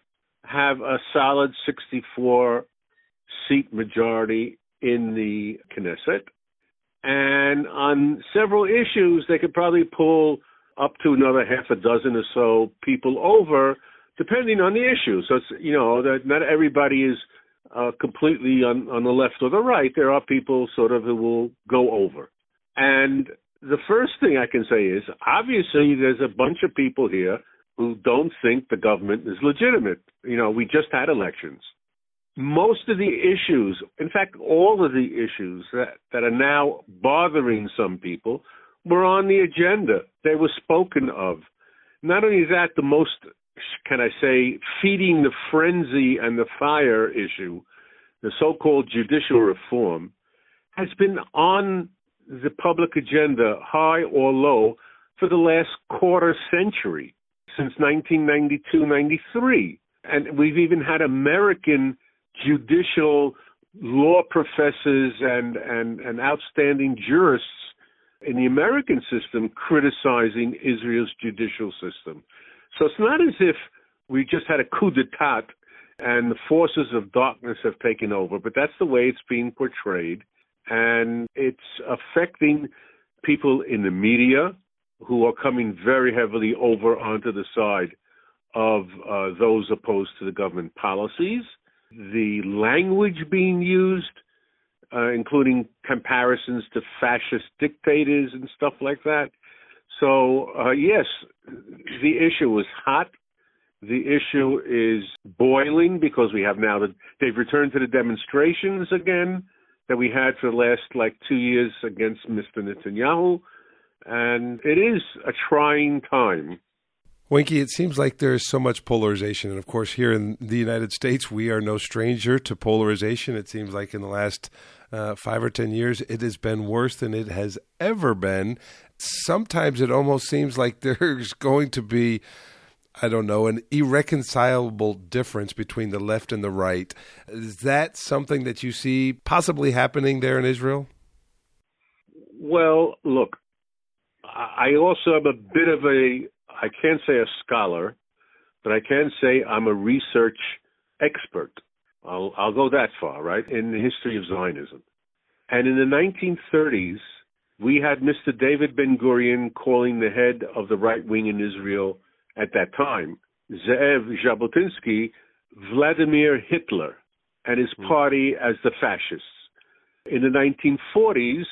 have a solid 64 seat majority in the Knesset and on several issues, they could probably pull up to another half a dozen or so people over, depending on the issue. So it's you know that not everybody is uh, completely on on the left or the right. There are people sort of who will go over. And the first thing I can say is obviously there's a bunch of people here who don't think the government is legitimate. You know, we just had elections most of the issues, in fact, all of the issues that, that are now bothering some people were on the agenda. They were spoken of. Not only that, the most, can I say, feeding the frenzy and the fire issue, the so called judicial reform, has been on the public agenda, high or low, for the last quarter century, since 1992 93. And we've even had American judicial law professors and, and, and outstanding jurists in the American system criticizing Israel's judicial system. So it's not as if we just had a coup d'etat and the forces of darkness have taken over, but that's the way it's being portrayed. And it's affecting people in the media who are coming very heavily over onto the side of uh, those opposed to the government policies the language being used, uh, including comparisons to fascist dictators and stuff like that. So, uh, yes, the issue is hot. The issue is boiling because we have now that they've returned to the demonstrations again that we had for the last like two years against Mr. Netanyahu. And it is a trying time Winky, it seems like there is so much polarization. And of course, here in the United States, we are no stranger to polarization. It seems like in the last uh, five or 10 years, it has been worse than it has ever been. Sometimes it almost seems like there's going to be, I don't know, an irreconcilable difference between the left and the right. Is that something that you see possibly happening there in Israel? Well, look, I also am a bit of a I can't say a scholar, but I can say I'm a research expert. I'll, I'll go that far, right? In the history of Zionism. And in the 1930s, we had Mr. David Ben Gurion calling the head of the right wing in Israel at that time, Ze'ev Jabotinsky, Vladimir Hitler and his hmm. party as the fascists. In the 1940s,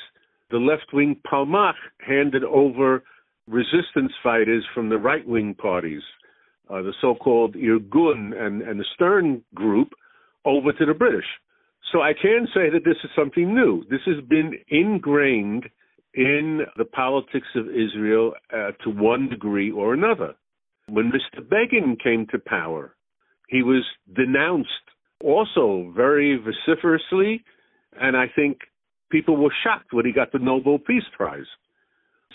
the left wing Palmach handed over resistance fighters from the right wing parties, uh, the so called Irgun and, and the Stern group, over to the British. So I can say that this is something new. This has been ingrained in the politics of Israel uh, to one degree or another. When Mr. Begin came to power, he was denounced also very vociferously, and I think people were shocked when he got the Nobel Peace Prize.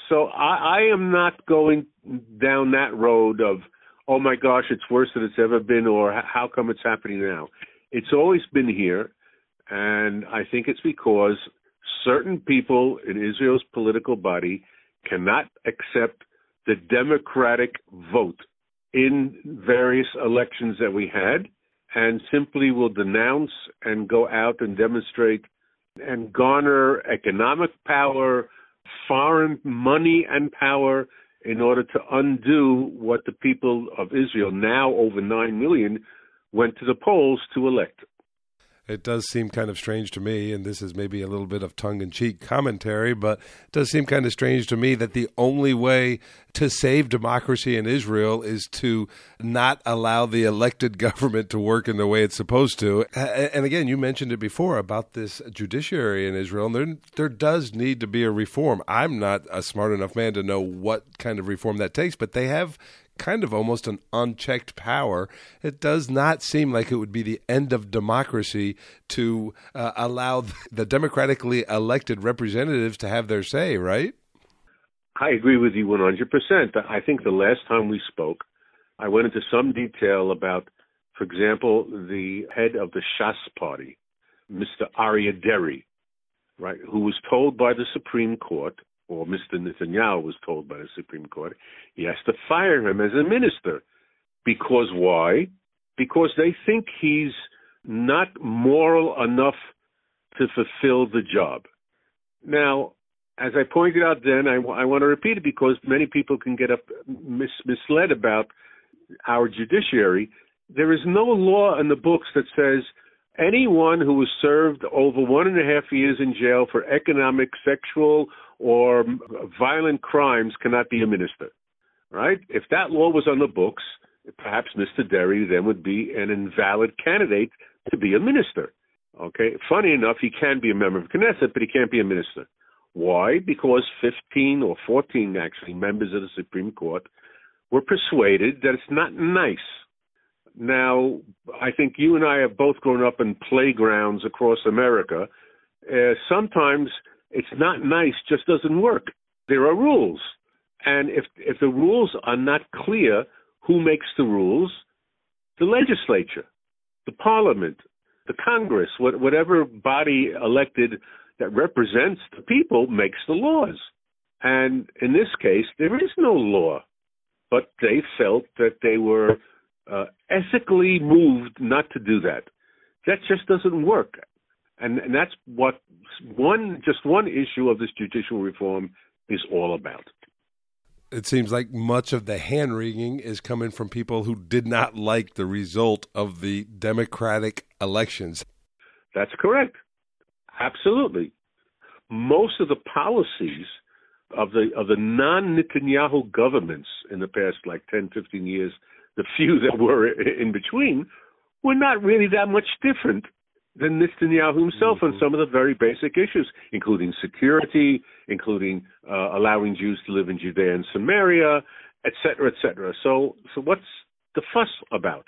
So I, I am not going down that road of, oh my gosh, it's worse than it's ever been, or how come it's happening now? It's always been here, and I think it's because certain people in Israel's political body cannot accept the democratic vote in various elections that we had and simply will denounce and go out and demonstrate and garner economic power, foreign money and power in order to undo what the people of Israel, now over 9 million, went to the polls to elect. It does seem kind of strange to me, and this is maybe a little bit of tongue in cheek commentary, but it does seem kind of strange to me that the only way to save democracy in Israel is to not allow the elected government to work in the way it's supposed to. And again, you mentioned it before about this judiciary in Israel, and there, there does need to be a reform. I'm not a smart enough man to know what kind of reform that takes, but they have kind of almost an unchecked power. It does not seem like it would be the end of democracy to uh, allow the democratically elected representatives to have their say, right? I agree with you 100%. I think the last time we spoke, I went into some detail about, for example, the head of the Shas party, Mr. Aryeh Deri, right, who was told by the Supreme Court or Mr. Netanyahu was told by the Supreme Court, he has to fire him as a minister. Because why? Because they think he's not moral enough to fulfill the job. Now, as I pointed out then, I, I want to repeat it because many people can get up mis, misled about our judiciary. There is no law in the books that says anyone who was served over one and a half years in jail for economic, sexual, or violent crimes cannot be a minister, right? If that law was on the books, perhaps Mr. Deri then would be an invalid candidate to be a minister. Okay, funny enough, he can be a member of the Knesset, but he can't be a minister. Why? Because 15 or 14 actually members of the Supreme Court were persuaded that it's not nice. Now, I think you and I have both grown up in playgrounds across America. Uh, sometimes it's not nice just doesn't work. There are rules. And if if the rules are not clear, who makes the rules? The legislature, the parliament, the Congress, what, whatever body elected that represents the people makes the laws. And in this case, there is no law, but they felt that they were uh, ethically moved not to do that. That just doesn't work and, and that's what one just one issue of this judicial reform is all about. It seems like much of the hand wringing is coming from people who did not like the result of the Democratic elections. That's correct. Absolutely. Most of the policies of the of the non Netanyahu governments in the past like 10, 15 years, the few that were in between, were not really that much different than Netanyahu himself mm-hmm. on some of the very basic issues, including security, including uh, allowing Jews to live in Judea and Samaria, et cetera, et cetera. So, so what's the fuss about?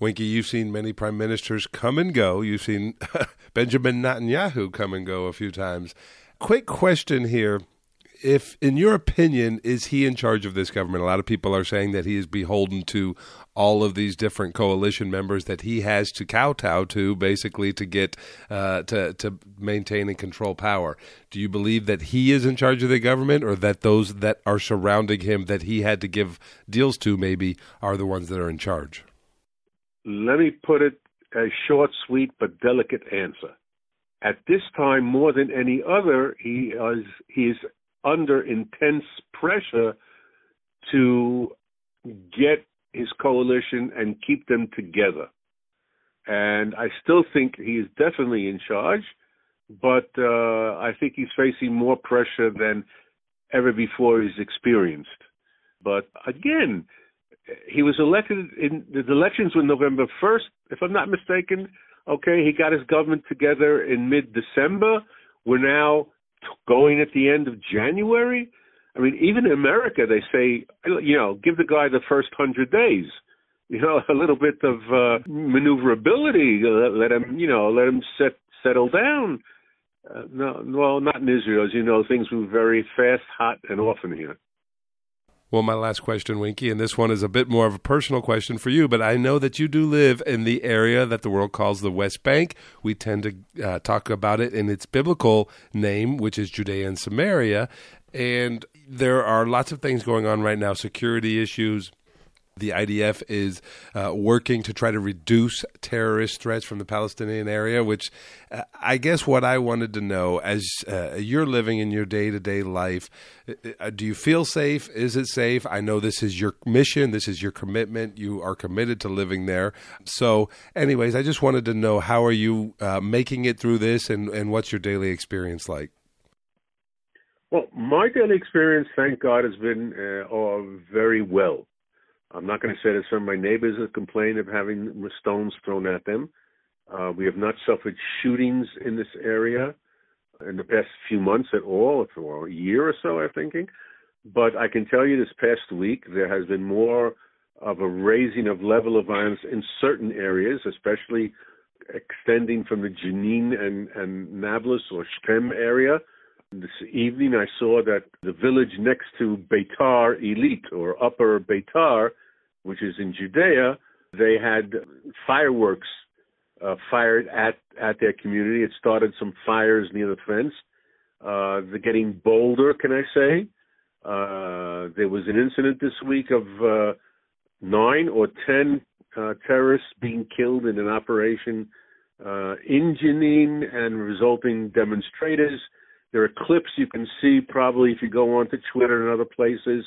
Winky, you've seen many prime ministers come and go. You've seen Benjamin Netanyahu come and go a few times. Quick question here if, in your opinion, is he in charge of this government? A lot of people are saying that he is beholden to all of these different coalition members that he has to kowtow to, basically, to get uh, to to maintain and control power. Do you believe that he is in charge of the government, or that those that are surrounding him that he had to give deals to, maybe, are the ones that are in charge? Let me put it a short, sweet, but delicate answer at this time more than any other he is he is under intense pressure to get his coalition and keep them together. And I still think he is definitely in charge, but uh, I think he's facing more pressure than ever before he's experienced. But again, he was elected in the elections were November 1st, if I'm not mistaken. Okay, he got his government together in mid December. We're now going at the end of January. I mean, even in America, they say, you know, give the guy the first hundred days. You know, a little bit of uh, maneuverability. Let, let him, you know, let him set settle down. Uh, no, well, not in Israel. As you know, things move very fast, hot, and often here. Well, my last question, Winky, and this one is a bit more of a personal question for you, but I know that you do live in the area that the world calls the West Bank. We tend to uh, talk about it in its biblical name, which is Judea and Samaria. And there are lots of things going on right now security issues, The IDF is uh, working to try to reduce terrorist threats from the Palestinian area, which uh, I guess what I wanted to know as uh, you're living in your day to day life, uh, uh, do you feel safe? Is it safe? I know this is your mission, this is your commitment. You are committed to living there. So, anyways, I just wanted to know how are you uh, making it through this and, and what's your daily experience like? Well, my daily experience, thank God, has been uh, very well. I'm not going to say that some of my neighbors have complained of having stones thrown at them. Uh, we have not suffered shootings in this area in the past few months at all, for a year or so, I'm thinking. But I can tell you this past week, there has been more of a raising of level of violence in certain areas, especially extending from the Jenin and, and Nablus or Shkem area this evening, I saw that the village next to Beitar Illit or Upper Beitar, which is in Judea, they had fireworks uh, fired at at their community. It started some fires near the fence. Uh, they're getting bolder, can I say? Uh, there was an incident this week of uh, nine or ten uh, terrorists being killed in an operation uh, in Jenin and resulting demonstrators there are clips you can see probably if you go onto Twitter and other places,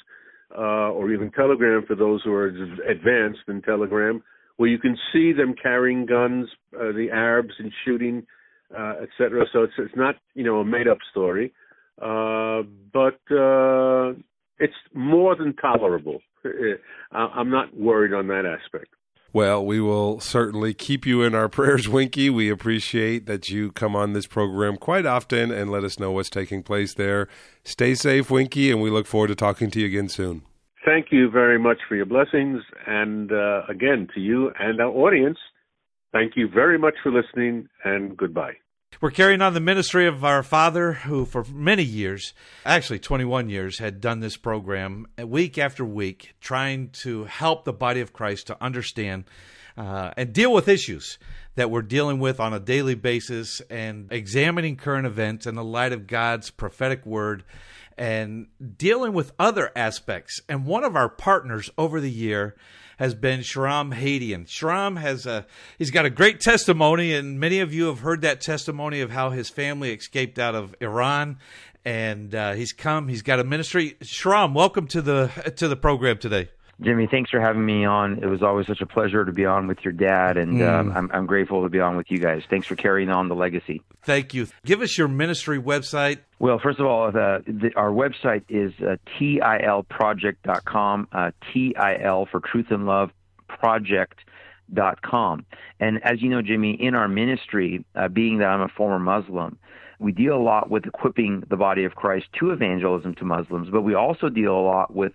uh, or even Telegram for those who are advanced in Telegram, where you can see them carrying guns, uh, the Arabs and shooting, uh, etc. So it's it's not you know a made up story, uh, but uh, it's more than tolerable. I'm not worried on that aspect. Well, we will certainly keep you in our prayers, Winky. We appreciate that you come on this program quite often and let us know what's taking place there. Stay safe, Winky, and we look forward to talking to you again soon. Thank you very much for your blessings. And uh, again, to you and our audience, thank you very much for listening and goodbye. We're carrying on the ministry of our father, who for many years, actually 21 years, had done this program week after week, trying to help the body of Christ to understand uh, and deal with issues that we're dealing with on a daily basis and examining current events in the light of God's prophetic word and dealing with other aspects. And one of our partners over the year has been Shahram Hadian. Shahram has a he's got a great testimony, and many of you have heard that testimony of how his family escaped out of Iran, and uh, he's come. He's got a ministry. Shahram, welcome to the to the program today. Jimmy, thanks for having me on. It was always such a pleasure to be on with your dad, and mm. um, I'm, I'm grateful to be on with you guys. Thanks for carrying on the legacy. Thank you. Give us your ministry website. Well, first of all, the, the, our website is uh, tilproject.com, uh, TIL for Truth and Love Project.com. And as you know, Jimmy, in our ministry, uh, being that I'm a former Muslim, we deal a lot with equipping the body of Christ to evangelism to Muslims, but we also deal a lot with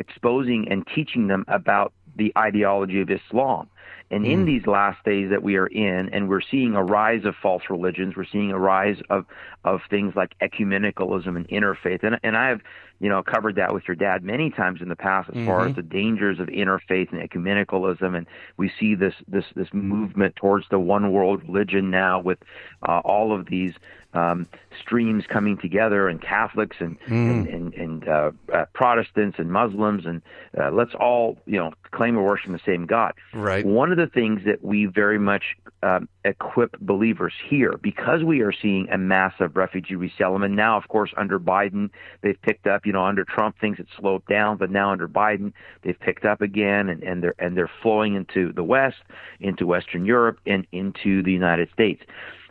exposing and teaching them about the ideology of Islam. And mm. in these last days that we are in, and we're seeing a rise of false religions, we're seeing a rise of, of things like ecumenicalism and interfaith. And, and I have, you know, covered that with your dad many times in the past as mm-hmm. far as mm-hmm. the dangers of interfaith and ecumenicalism. And we see this, this, this movement towards the one world religion now with uh, all of these um, streams coming together, and Catholics and mm. and and, and uh, uh, Protestants and Muslims, and uh, let's all you know claim we're the same God. Right. One of the things that we very much um, equip believers here, because we are seeing a massive refugee resettlement now, of course, under Biden, they've picked up. You know, under Trump, things had slowed down, but now under Biden, they've picked up again, and, and they're and they're flowing into the West, into Western Europe, and into the United States.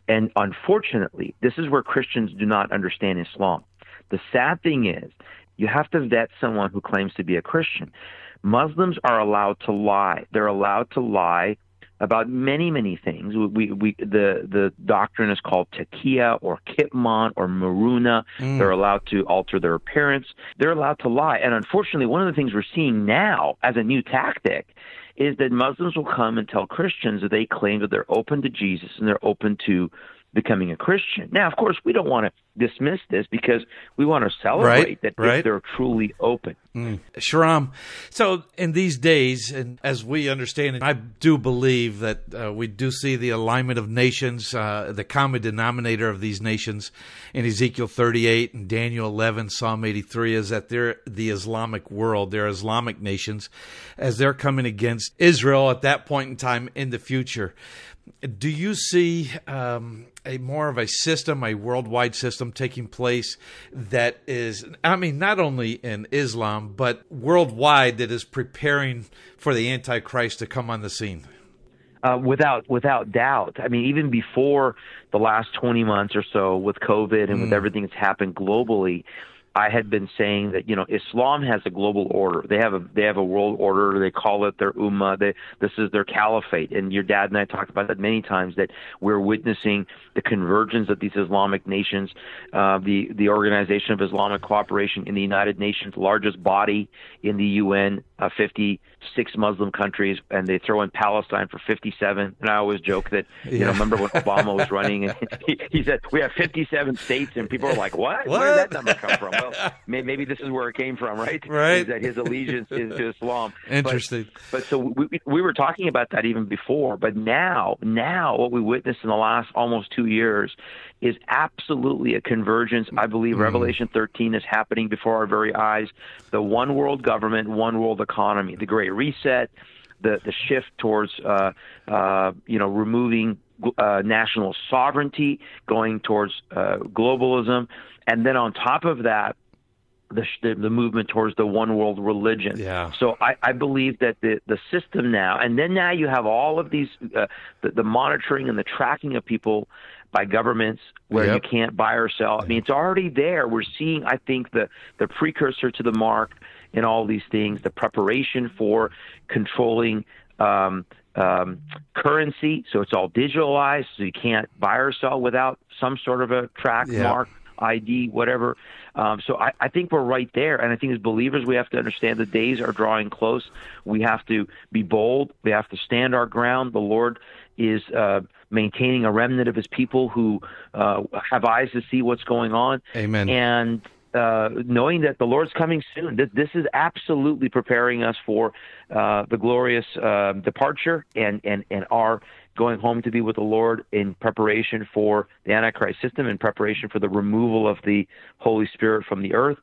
And unfortunately, this is where Christians do not understand Islam. The sad thing is, you have to vet someone who claims to be a Christian. Muslims are allowed to lie. They're allowed to lie about many, many things. We, we, the, the doctrine is called taqiyya or kitman or muruna. Mm. They're allowed to alter their appearance. They're allowed to lie. And unfortunately, one of the things we're seeing now as a new tactic is that Muslims will come and tell Christians that they claim that they're open to Jesus and they're open to becoming a Christian. Now, of course, we don't want to dismiss this because we want to celebrate Right, that right. if they're truly open. Shahram, so in these days, and as we understand it, I do believe that uh, we do see the alignment of nations, uh, the common denominator of these nations in Ezekiel 38 and Daniel 11, Psalm 83 is that they're the Islamic world, they're Islamic nations, as they're coming against Israel at that point in time in the future. Do you see um, a more of a system, a worldwide system taking place that is, I mean, not only in Islam, but worldwide that is preparing for the Antichrist to come on the scene? Uh, without without doubt. I mean, even before the last 20 months or so with COVID and with everything that's happened globally, I had been saying that you know Islam has a global order. They have a they have a world order. They call it their ummah. They, this is their caliphate. And your dad and I talked about that many times. That we're witnessing the convergence of these Islamic nations. Uh, the the Organization of Islamic Cooperation in the United Nations, largest body in the UN, uh, 56 Muslim countries, and they throw in Palestine for 57. And I always joke that you know remember when Obama was running and he, he said we have 57 states, and people are like, what? Where did that number come from? Well, may- maybe this is where it came from, right? Right. Is that his allegiance is to Islam. Interesting. But, so we, we- we were talking about that even before. But now, now what we witnessed in the last almost two years is absolutely a convergence. I believe Revelation 13 is happening before our very eyes. The one world government, one world economy, the Great Reset, the the shift towards uh, uh, you know removing uh, national sovereignty, going towards uh, globalism, and then on top of that, the, the the movement towards the one world religion. Yeah. So I, I believe that the the system now, and then now you have all of these uh, the, the monitoring and the tracking of people by governments where Yep. you can't buy or sell. I mean, it's already there. We're seeing, I think, the the precursor to the mark in all these things, the preparation for controlling. Um, um, currency, so it's all digitalized, so you can't buy or sell without some sort of a track Yeah. mark ID, whatever. Um, so I, I think we're right there. And I think as believers, we have to understand the days are drawing close. We have to be bold. We have to stand our ground. The Lord is uh, maintaining a remnant of his people who uh, have eyes to see what's going on. Amen. And uh, knowing that the Lord's coming soon, this, this is absolutely preparing us for uh, the glorious uh, departure and, and, and our going home to be with the Lord in preparation for the Antichrist system, in preparation for the removal of the Holy Spirit from the earth.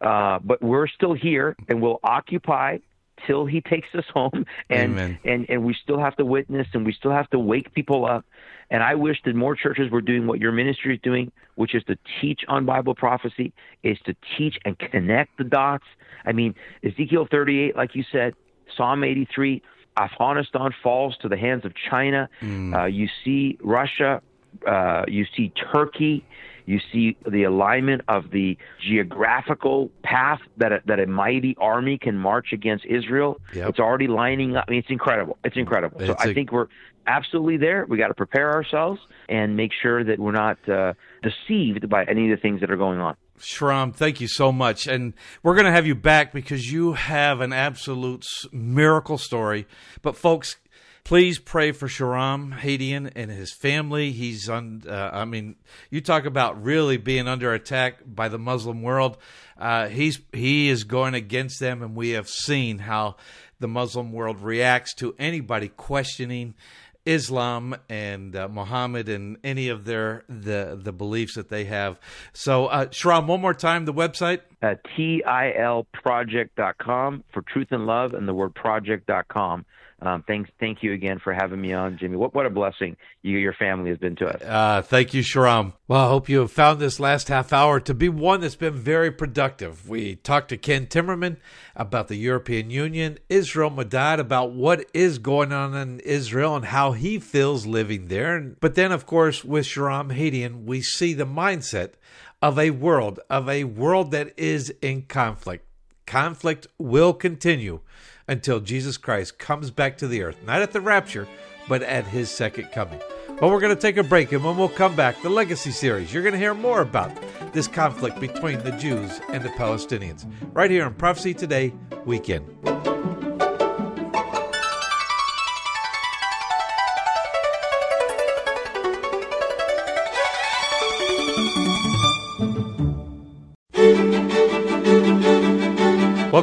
Uh, but we're still here and we'll occupy till he takes us home. And, Amen. and and we still have to witness and we still have to wake people up. And i wish that more churches were doing what your ministry is doing which is to teach on bible prophecy is to teach and connect the dots. I mean ezekiel 38 like you said psalm 83 afghanistan falls to the hands of china. Uh, you see russia uh, you see turkey you see the alignment of the geographical path that a, that a mighty army can march against Israel. Yep. It's already lining up. I mean, it's incredible. It's incredible. so It's I a- think we're absolutely there. We got to prepare ourselves and make sure that we're not uh, deceived by any of the things that are going on. Shahram, thank you so much. And we're going to have you back because you have an absolute miracle story. But, folks, please pray for Shahram Hadian and his family. He's on, uh, I mean, you talk about really being under attack by the Muslim world. Uh, he's He is going against them, and we have seen how the Muslim world reacts to anybody questioning. Islam and uh, Muhammad and any of their the the beliefs that they have. So, uh, one more time, the website. Uh, TILproject.com for truth and love and the word project.com. Um, thanks, thank you again for having me on, Jimmy. What what a blessing you your family has been to us. Uh, thank you, Shahram. Well, I hope you have found this last half hour to be one that's been very productive. We talked to Ken Timmerman about the European Union, Israel Medad about what is going on in Israel and how he feels living there. But then, of course, with Shahram Hadian, we see the mindset of a world, of a world that is in conflict. Conflict will continue until Jesus Christ comes back to the earth, not at the rapture, but at his second coming. Well, we're going to take a break, and when we'll come back, the Legacy series, you're going to hear more about this conflict between the Jews and the Palestinians, right here on Prophecy Today Weekend.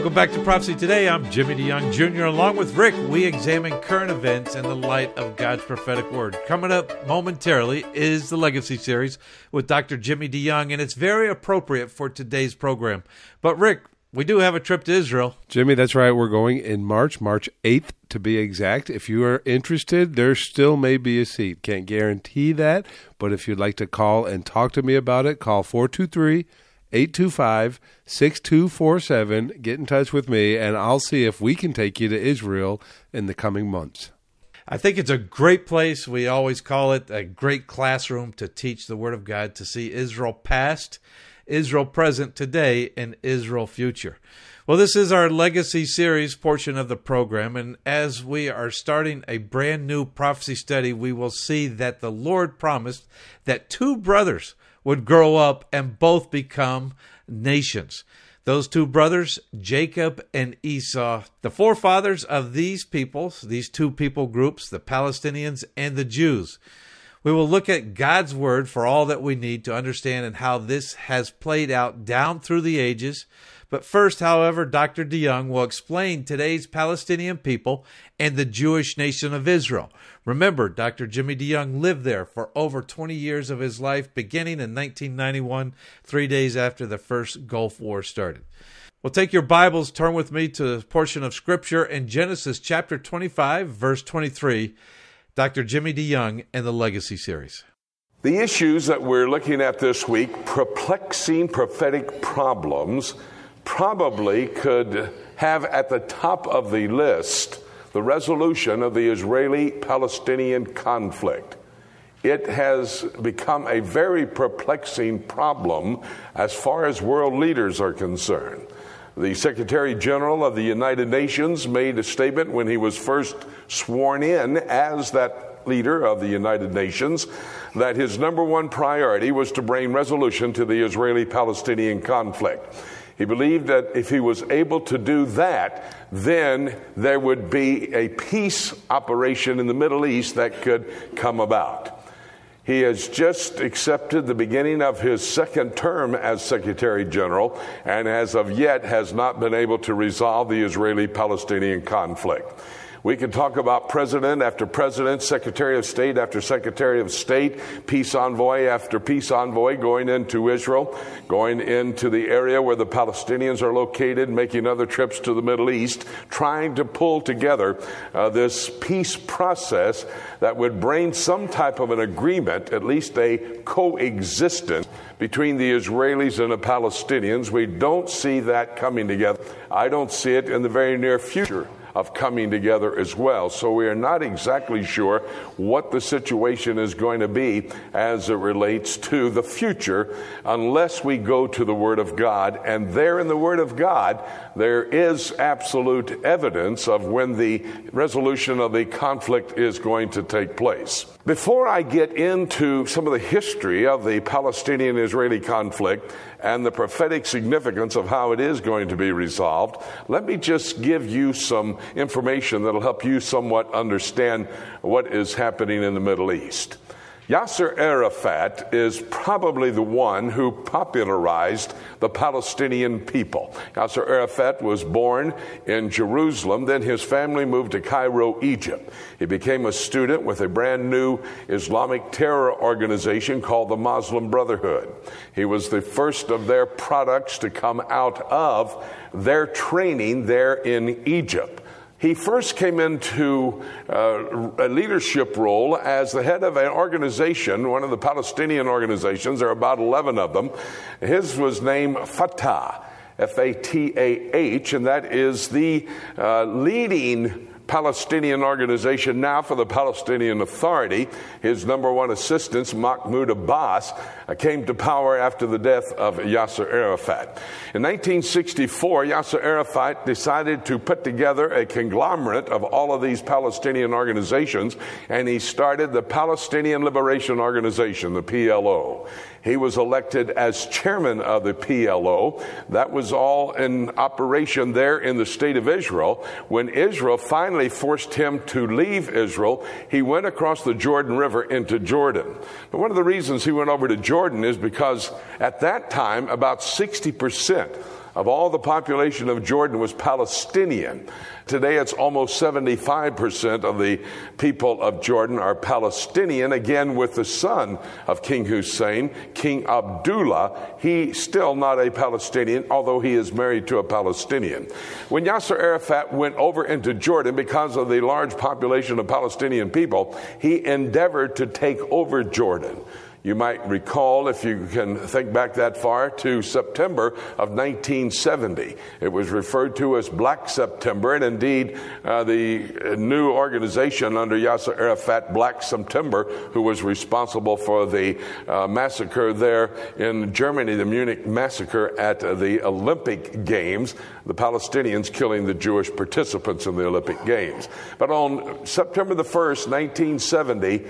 Welcome back to Prophecy Today. I'm Jimmy DeYoung Jr. Along with Rick, we examine current events in the light of God's prophetic word. Coming up momentarily is the Legacy Series with Dr. Jimmy DeYoung, and it's very appropriate for today's program. But, Rick, we do have a trip to Israel. Jimmy, that's right. We're going in March, March 8th to be exact. If you are interested, there still may be a seat. Can't guarantee that, but if you'd like to call and talk to me about it, call 423 825 6247. Get in touch with me, and I'll see if we can take you to Israel in the coming months. I think it's a great place. We always call it a great classroom to teach the Word of God, to see Israel past, Israel present today, and Israel future. Well, this is our legacy series portion of the program, and as we are starting a brand new prophecy study, we will see that the Lord promised that two brothers would grow up and both become nations. Those two brothers, Jacob and Esau, the forefathers of these peoples, these two people groups, the Palestinians and the Jews. We will look at God's word for all that we need to understand and how this has played out down through the ages. But first, however, Dr. DeYoung will explain today's Palestinian people and the Jewish nation of Israel. Remember, Dr. Jimmy DeYoung lived there for over 20 years of his life, beginning in 1991, three days after the first Gulf War started. Well, take your Bibles, turn with me to a portion of Scripture in Genesis chapter 25, verse 23. Dr. Jimmy DeYoung and the Legacy Series. The issues that we're looking at this week, perplexing prophetic problems, probably could have at the top of the list the resolution of the Israeli Palestinian conflict. It has become a very perplexing problem as far as world leaders are concerned. The Secretary General of the United Nations made a statement when he was first sworn in as that leader of the United Nations that his number one priority was to bring resolution to the Israeli Palestinian conflict. He believed that if he was able to do that, then there would be a peace operation in the Middle East that could come about. He has just accepted the beginning of his second term as Secretary General and as of yet has not been able to resolve the Israeli Palestinian conflict. We can talk about president after president, secretary of state after secretary of state, peace envoy after peace envoy going into Israel, going into the area where the Palestinians are located, making other trips to the Middle East, trying to pull together uh, this peace process that would bring some type of an agreement, at least a coexistence between the Israelis and the Palestinians. We don't see that coming together. I don't see it in the very near future of coming together as well. So we are not exactly sure what the situation is going to be as it relates to the future unless we go to the Word of God. And there in the Word of God, there is absolute evidence of when the resolution of the conflict is going to take place. Before I get into some of the history of the Palestinian Israeli conflict and the prophetic significance of how it is going to be resolved, let me just give you some information that'll help you somewhat understand what is happening in the Middle East. Yasser Arafat is probably the one who popularized the Palestinian people. Yasser Arafat was born in Jerusalem, then his family moved to Cairo, Egypt. He became a student with a brand new Islamic terror organization called the Muslim Brotherhood. He was the first of their products to come out of their training there in Egypt. He first came into uh, a leadership role as the head of an organization, one of the Palestinian organizations. There are about 11 of them. His was named Fatah, F A T A H, and that is the uh, leading Palestinian organization now for the Palestinian Authority. His number one assistant, Mahmoud Abbas, uh, came to power after the death of Yasser Arafat. In 1964, Yasser Arafat decided to put together a conglomerate of all of these Palestinian organizations, and he started the Palestinian Liberation Organization, the PLO. He was elected as chairman of the PLO. That was all in operation there in the state of Israel. When Israel finally forced him to leave Israel, he went across the Jordan River into Jordan. But one of the reasons he went over to Jordan is because at that time, about 60% of all the population of Jordan was Palestinian. Today, it's almost 75% of the people of Jordan are Palestinian, again, with the son of King Hussein, King Abdullah. He still not a Palestinian, although he is married to a Palestinian. When Yasser Arafat went over into Jordan because of the large population of Palestinian people, he endeavored to take over Jordan. You might recall, if you can think back that far, to September of 1970. It was referred to as Black September, and indeed, uh, the new organization under Yasser Arafat, Black September, who was responsible for the uh, massacre there in Germany, the Munich massacre at uh, the Olympic Games, the Palestinians killing the Jewish participants in the Olympic Games. But on September the 1st, 1970,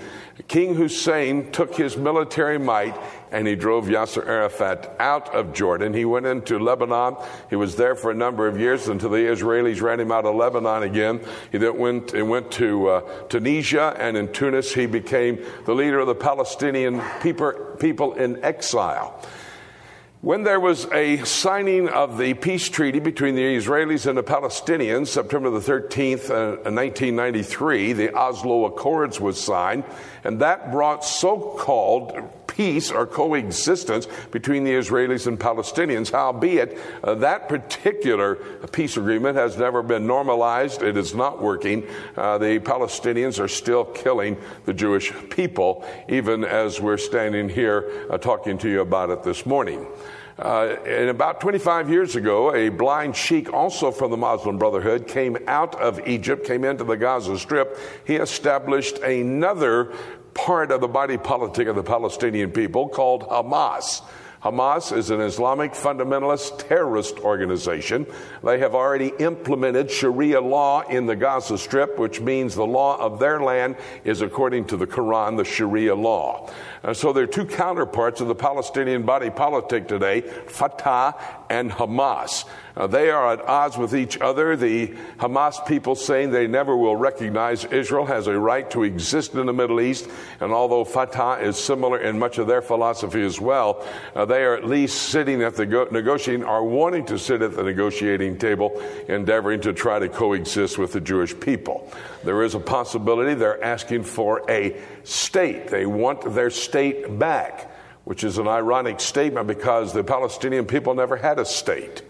King Hussein took his military might and he drove Yasser Arafat out of Jordan. He went into Lebanon. He was there for a number of years until the Israelis ran him out of Lebanon again. He then went, went to uh, Tunisia, and in Tunis, he became the leader of the Palestinian people, people in exile. When there was a signing of the peace treaty between the Israelis and the Palestinians, September the 13th, uh, 1993, the Oslo Accords was signed, and that brought so-called peace or coexistence between the Israelis and Palestinians. Howbeit, uh, that particular peace agreement has never been normalized. It is not working. Uh, the Palestinians are still killing the Jewish people, even as we're standing here uh, talking to you about it this morning. Uh, and about 25 years ago, a blind sheikh, also from the Muslim Brotherhood, came out of Egypt, came into the Gaza Strip. He established another part of the body politic of the Palestinian people called Hamas. Hamas is an Islamic fundamentalist terrorist organization. They have already implemented Sharia law in the Gaza Strip, which means the law of their land is according to the Quran, the Sharia law. Uh, so there are two counterparts of the Palestinian body politic today Fatah and Hamas. Uh, they are at odds with each other. The Hamas people saying they never will recognize Israel has a right to exist in the Middle East. And although Fatah is similar in much of their philosophy as well, uh, they are at least sitting at the go- negotiating, are wanting to sit at the negotiating table, endeavoring to try to coexist with the Jewish people. There is a possibility they're asking for a state. They want their state back, which is an ironic statement because the Palestinian people never had a state.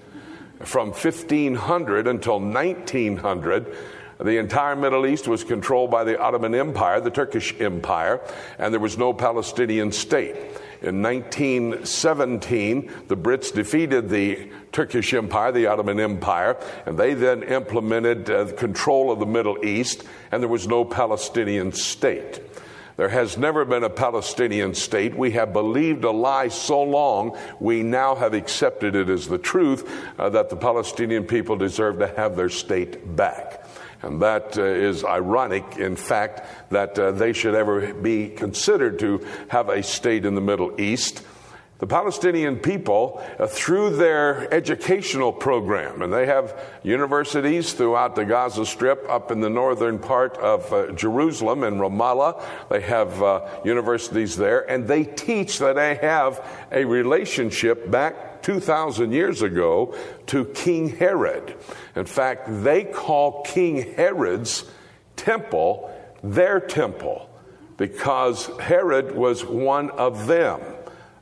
From 1500 until 1900, the entire Middle East was controlled by the Ottoman Empire, the Turkish Empire, and there was no Palestinian state. In 1917, the Brits defeated the Turkish Empire, the Ottoman Empire, and they then implemented uh, control of the Middle East, and there was no Palestinian state. There has never been a Palestinian state. We have believed a lie so long, we now have accepted it as the truth uh, that the Palestinian people deserve to have their state back. And that uh, is ironic, in fact, that uh, they should ever be considered to have a state in the Middle East. The Palestinian people, uh, through their educational program, and they have universities throughout the Gaza Strip, up in the northern part of uh, Jerusalem and Ramallah. They have uh, universities there, and they teach that they have a relationship back 2,000 years ago to King Herod. In fact, they call King Herod's temple their temple because Herod was one of them.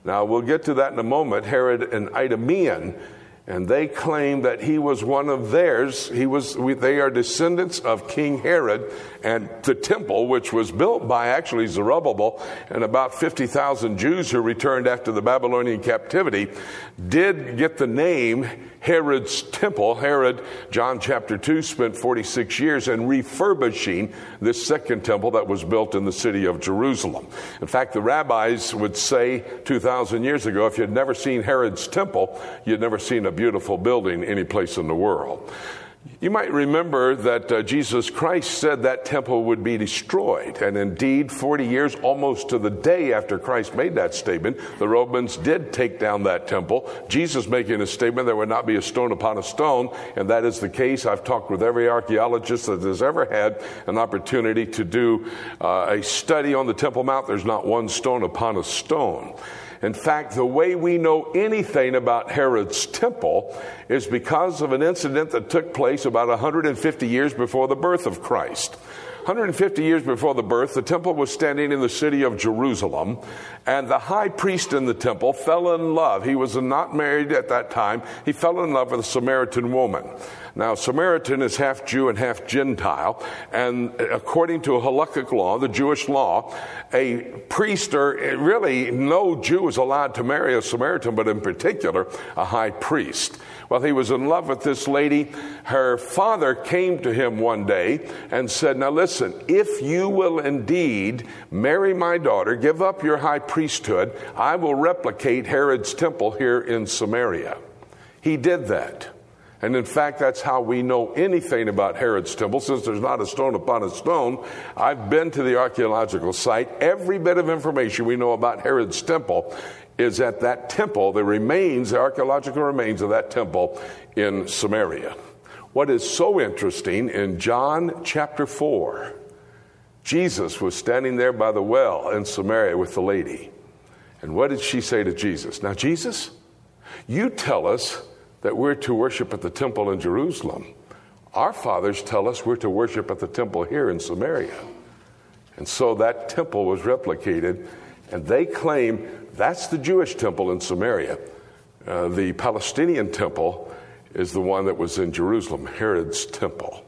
Now, we'll get to that in a moment. Herod and Idumean, and they claim that he was one of theirs. He was, they are descendants of King Herod, and the temple, which was built by actually Zerubbabel and about 50,000 Jews who returned after the Babylonian captivity, did get the name Herod's temple. Herod, John chapter 2, spent 46 years in refurbishing this second temple that was built in the city of Jerusalem. In fact, the rabbis would say 2,000 years ago if you'd never seen Herod's temple, you'd never seen a beautiful building any place in the world. You might remember that uh, Jesus Christ said that temple would be destroyed. And indeed, 40 years almost to the day after Christ made that statement, the Romans did take down that temple. Jesus making a statement there would not be a stone upon a stone. And that is the case. I've talked with every archaeologist that has ever had an opportunity to do uh, a study on the Temple Mount. There's not one stone upon a stone. In fact, the way we know anything about Herod's temple is because of an incident that took place about 150 years before the birth of Christ. 150 years before the birth, the temple was standing in the city of Jerusalem, and the high priest in the temple fell in love. He was not married at that time. He fell in love with a Samaritan woman. Now, Samaritan is half Jew and half Gentile, and according to halakhic law, the Jewish law, a priest or eh, really no Jew is allowed to marry a Samaritan, but in particular, a high priest. Well, he was in love with this lady. Her father came to him one day and said, Now listen, if you will indeed marry my daughter, give up your high priesthood, I will replicate Herod's temple here in Samaria. He did that. And in fact, that's how we know anything about Herod's temple, since there's not a stone upon a stone. I've been to the archaeological site. Every bit of information we know about Herod's temple is at that temple, the remains, the archaeological remains of that temple in Samaria. What is so interesting in John chapter 4, Jesus was standing there by the well in Samaria with the lady. And what did she say to Jesus? Now, Jesus, you tell us that we're to worship at the temple in Jerusalem. Our fathers tell us we're to worship at the temple here in Samaria. And so that temple was replicated, and they claim that's the Jewish temple in Samaria. Uh, the Palestinian temple is the one that was in Jerusalem, Herod's temple.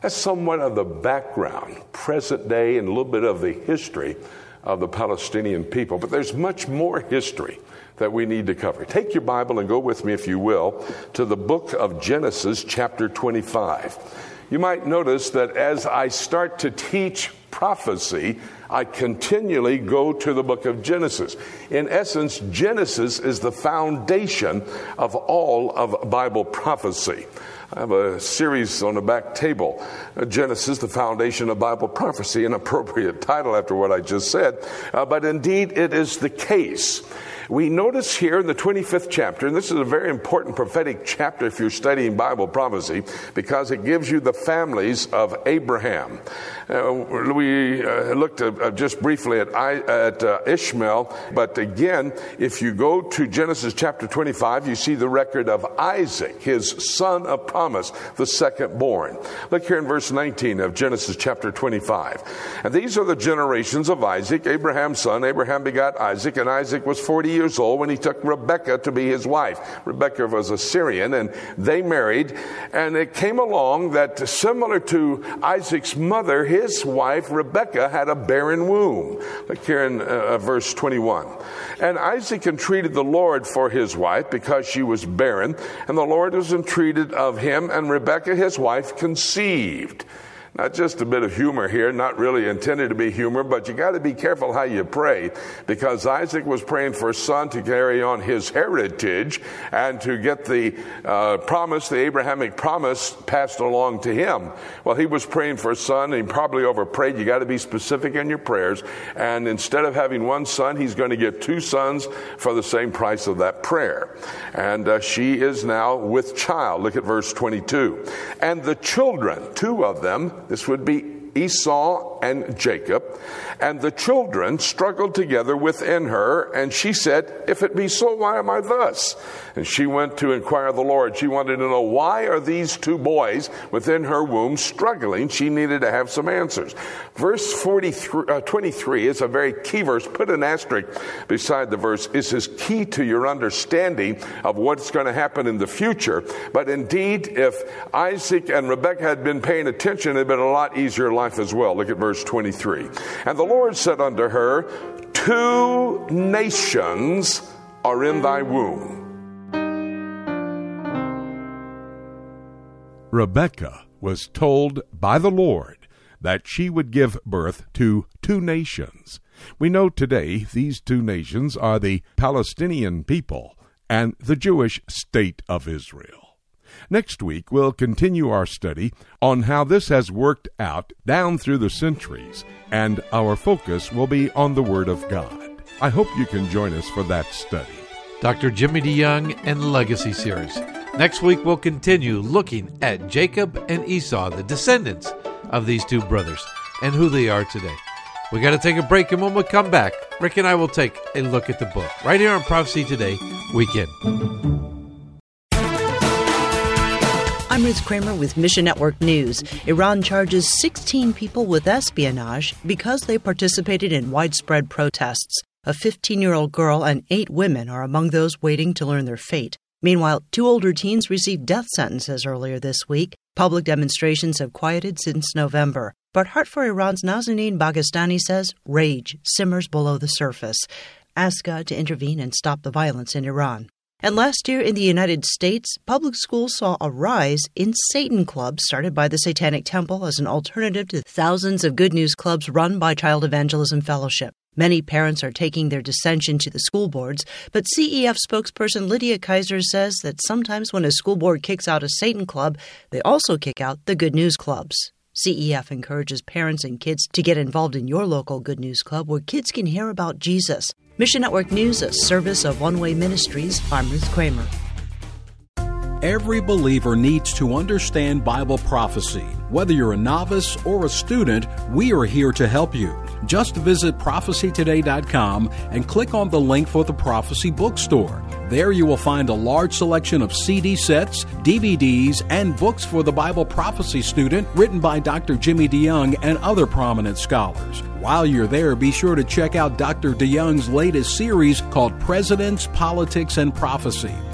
That's somewhat of the background, present day, and a little bit of the history of the Palestinian people. But there's much more history that we need to cover. Take your Bible and go with me, if you will, to the book of Genesis, chapter 25. You might notice that as I start to teach prophecy, I continually go to the book of Genesis. In essence, Genesis is the foundation of all of Bible prophecy. I have a series on the back table Genesis, the foundation of Bible prophecy, an appropriate title after what I just said. Uh, but indeed, it is the case we notice here in the 25th chapter, and this is a very important prophetic chapter if you're studying Bible prophecy, because it gives you the families of Abraham. Uh, we uh, looked uh, just briefly at, I, at uh, Ishmael, but again, if you go to Genesis chapter 25, you see the record of Isaac, his son of promise, the second born. Look here in verse 19 of Genesis chapter 25. And these are the generations of Isaac, Abraham's son. Abraham begot Isaac, and Isaac was 40 years old when he took Rebekah to be his wife. Rebekah was a Syrian, and they married. And it came along that similar to Isaac's mother, his wife Rebekah had a barren womb. Look here in uh, verse 21. And Isaac entreated the Lord for his wife because she was barren, and the Lord was entreated of him, and Rebekah his wife conceived. Not just a bit of humor here, not really intended to be humor, but you got to be careful how you pray because Isaac was praying for a son to carry on his heritage and to get the uh, promise, the Abrahamic promise, passed along to him. Well, he was praying for a son and he probably overprayed. You got to be specific in your prayers. And instead of having one son, he's going to get two sons for the same price of that prayer. And uh, she is now with child. Look at verse 22. And the children, two of them, this would be Esau and Jacob, and the children struggled together within her, and she said, If it be so, why am I thus? And she went to inquire of the Lord. She wanted to know why are these two boys within her womb struggling? She needed to have some answers. Verse 43, uh, 23 is a very key verse. Put an asterisk beside the verse. This is key to your understanding of what's going to happen in the future. But indeed, if Isaac and Rebekah had been paying attention, it had been a lot easier life as well. Look at verse 23. And the Lord said unto her, Two nations are in thy womb. Rebekah was told by the Lord that she would give birth to two nations. We know today these two nations are the Palestinian people and the Jewish state of Israel. Next week, we'll continue our study on how this has worked out down through the centuries, and our focus will be on the Word of God. I hope you can join us for that study. Dr. Jimmy DeYoung and Legacy Series. Next week, we'll continue looking at Jacob and Esau, the descendants of these two brothers, and who they are today. We got to take a break, and when we come back, Rick and I will take a look at the book right here on Prophecy Today Weekend. I'm Ruth Kramer with Mission Network News. Iran charges 16 people with espionage because they participated in widespread protests. A 15 year old girl and eight women are among those waiting to learn their fate. Meanwhile, two older teens received death sentences earlier this week. Public demonstrations have quieted since November. But Heart for Iran's Nazanin Baghestani says rage simmers below the surface. Ask God to intervene and stop the violence in Iran. And last year in the United States, public schools saw a rise in Satan clubs started by the Satanic Temple as an alternative to thousands of good news clubs run by Child Evangelism Fellowship. Many parents are taking their dissension to the school boards, but CEF spokesperson Lydia Kaiser says that sometimes when a school board kicks out a Satan club, they also kick out the good news clubs. CEF encourages parents and kids to get involved in your local Good News Club where kids can hear about Jesus. Mission Network News, a service of One Way Ministries. I'm Ruth Kramer. Every believer needs to understand Bible prophecy. Whether you're a novice or a student, we are here to help you. Just visit prophecytoday.com and click on the link for the Prophecy Bookstore. There you will find a large selection of CD sets, DVDs, and books for the Bible prophecy student written by Dr. Jimmy DeYoung and other prominent scholars. While you're there, be sure to check out Dr. DeYoung's latest series called Presidents, Politics, and Prophecy.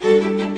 Welcome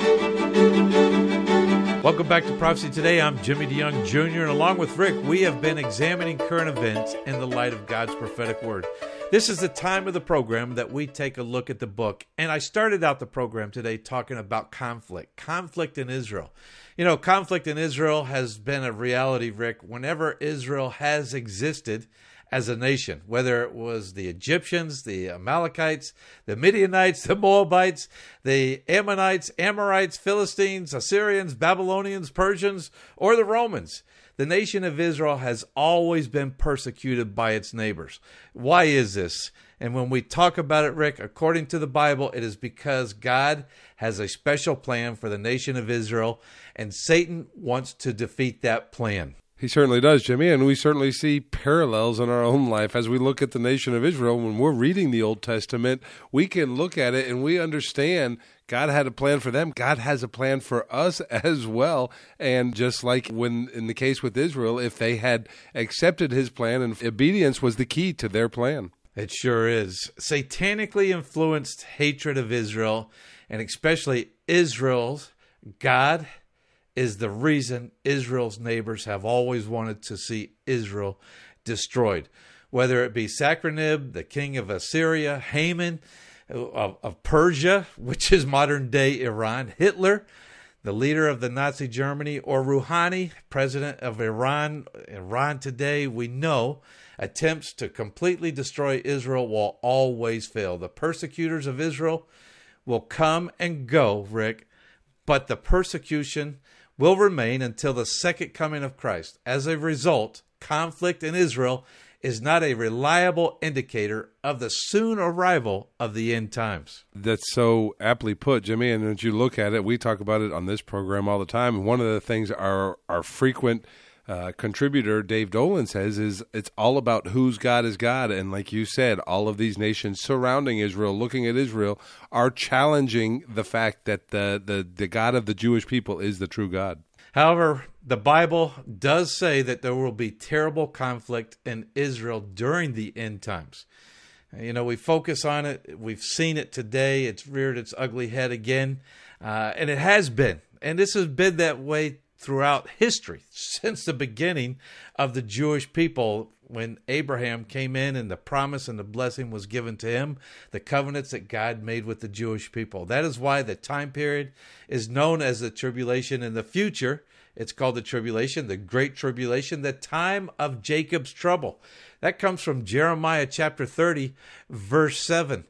back to Prophecy Today. I'm Jimmy DeYoung Jr., and along with Rick, we have been examining current events in the light of God's prophetic word. This is the time of the program that we take a look at the book. And I started out the program today talking about conflict, conflict in Israel. You know, conflict in Israel has been a reality, Rick, whenever Israel has existed as a nation, whether it was the Egyptians, the Amalekites, the Midianites, the Moabites, the Ammonites, Amorites, Philistines, Assyrians, Babylonians, Persians, or the Romans. The nation of Israel has always been persecuted by its neighbors. Why is this? And when we talk about it, Rick, according to the Bible, it is because God has a special plan for the nation of Israel, and Satan wants to defeat that plan. He certainly does, Jimmy, and we certainly see parallels in our own life as we look at the nation of Israel. When we're reading the Old Testament, we can look at it and we understand God had a plan for them. God has a plan for us as well. And just like when in the case with Israel, if they had accepted his plan and obedience was the key to their plan. It sure is. Satanically influenced hatred of Israel, and especially Israel's God is the reason Israel's neighbors have always wanted to see Israel destroyed. Whether it be Sennacherib, the king of Assyria, Haman of, of Persia, which is modern day Iran, Hitler, the leader of the Nazi Germany, or Rouhani, president of Iran, Iran today, we know attempts to completely destroy Israel will always fail. The persecutors of Israel will come and go, Rick, but the persecution will remain until the second coming of Christ. As a result, conflict in Israel is not a reliable indicator of the soon arrival of the end times. That's so aptly put, Jimmy. And as you look at it, we talk about it on this program all the time. One of the things our our frequent uh, contributor Dave Dolan says is it's all about whose God is God, and like you said, all of these nations surrounding Israel, looking at Israel, are challenging the fact that the the, the God of the Jewish people is the true God. However, the Bible does say that there will be terrible conflict in Israel during the end times. You know, we focus on it. We've seen it today. It's reared its ugly head again. Uh, and it has been. And this has been that way throughout history since the beginning of the Jewish people when Abraham came in and the promise and the blessing was given to him, the covenants that God made with the Jewish people. That is why the time period is known as the tribulation in the future. It's called the tribulation, the great tribulation, the time of Jacob's trouble. That comes from Jeremiah chapter 30, verse 7.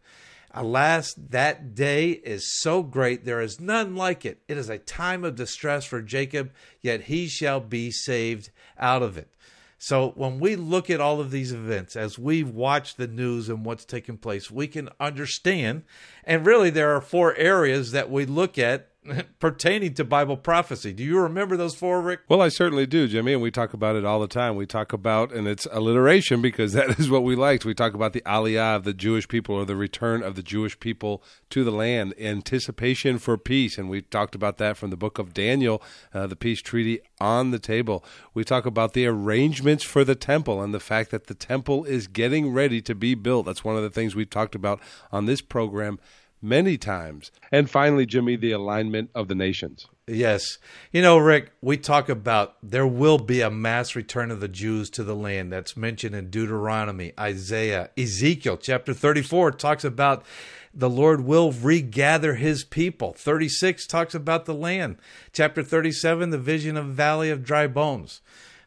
Alas, that day is so great, there is none like it. It is a time of distress for Jacob, yet he shall be saved out of it. So when we look at all of these events, as we watch the news and what's taking place, we can understand. And really, there are four areas that we look at pertaining to Bible prophecy. Do you remember those four, Rick? Well, I certainly do, Jimmy, and we talk about it all the time. We talk about, and it's alliteration because that is what we liked. We talk about the aliyah of the Jewish people or the return of the Jewish people to the land, anticipation for peace, and we talked about that from the book of Daniel, uh, the peace treaty on the table. We talk about the arrangements for the temple and the fact that the temple is getting ready to be built. That's one of the things we've talked about on this program many times. And finally, Jimmy, the alignment of the nations. Yes. You know, Rick, we talk about there will be a mass return of the Jews to the land. That's mentioned in Deuteronomy, Isaiah, Ezekiel chapter 34 talks about the Lord will regather his people. 36 talks about the land. Chapter 37, the vision of valley of dry bones.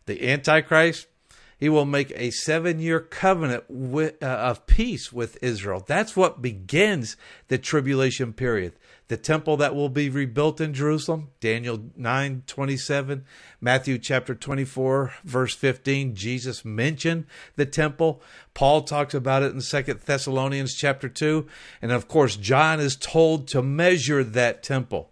The Antichrist, he will make a seven year covenant with, uh, of peace with Israel. That's what begins the tribulation period. The temple that will be rebuilt in Jerusalem, Daniel 9 27, Matthew chapter 24, verse 15. Jesus mentioned the temple. Paul talks about it in Second Thessalonians chapter 2. And of course, John is told to measure that temple.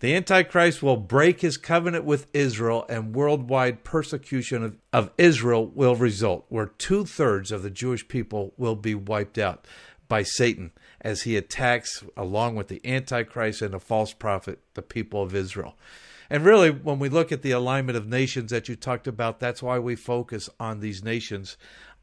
The Antichrist will break his covenant with Israel, and worldwide persecution of, of Israel will result, where two thirds of the Jewish people will be wiped out by Satan as he attacks, along with the Antichrist and the false prophet, the people of Israel. And really, when we look at the alignment of nations that you talked about, that's why we focus on these nations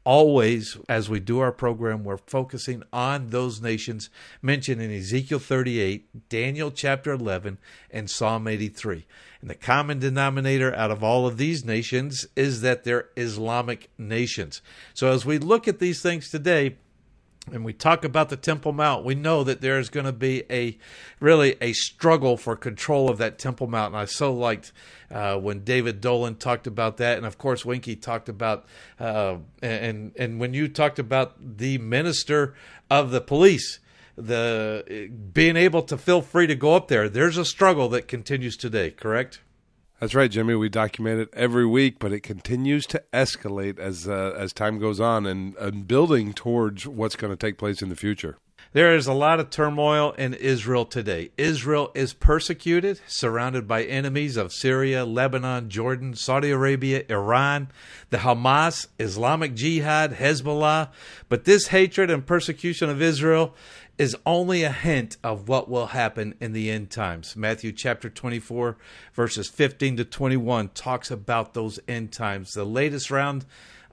always, as we do our program, we're focusing on those nations mentioned in Ezekiel 38, Daniel chapter 11, and Psalm 83. And the common denominator out of all of these nations is that they're Islamic nations. So as we look at these things today, and we talk about the Temple Mount, we know that there's going to be a really a struggle for control of that Temple Mount. And I so liked uh, when David Dolan talked about that, and of course Winky talked about, uh, and and when you talked about the minister of the police, the being able to feel free to go up there. There's a struggle that continues today. Correct? That's right, Jimmy. We document it every week, but it continues to escalate as uh, as time goes on and, and building towards what's going to take place in the future. There is a lot of turmoil in Israel today. Israel is persecuted, surrounded by enemies of Syria, Lebanon, Jordan, Saudi Arabia, Iran, the Hamas, Islamic Jihad, Hezbollah. But this hatred and persecution of Israel is only a hint of what will happen in the end times. Matthew chapter 24, verses 15 to 21 talks about those end times. The latest round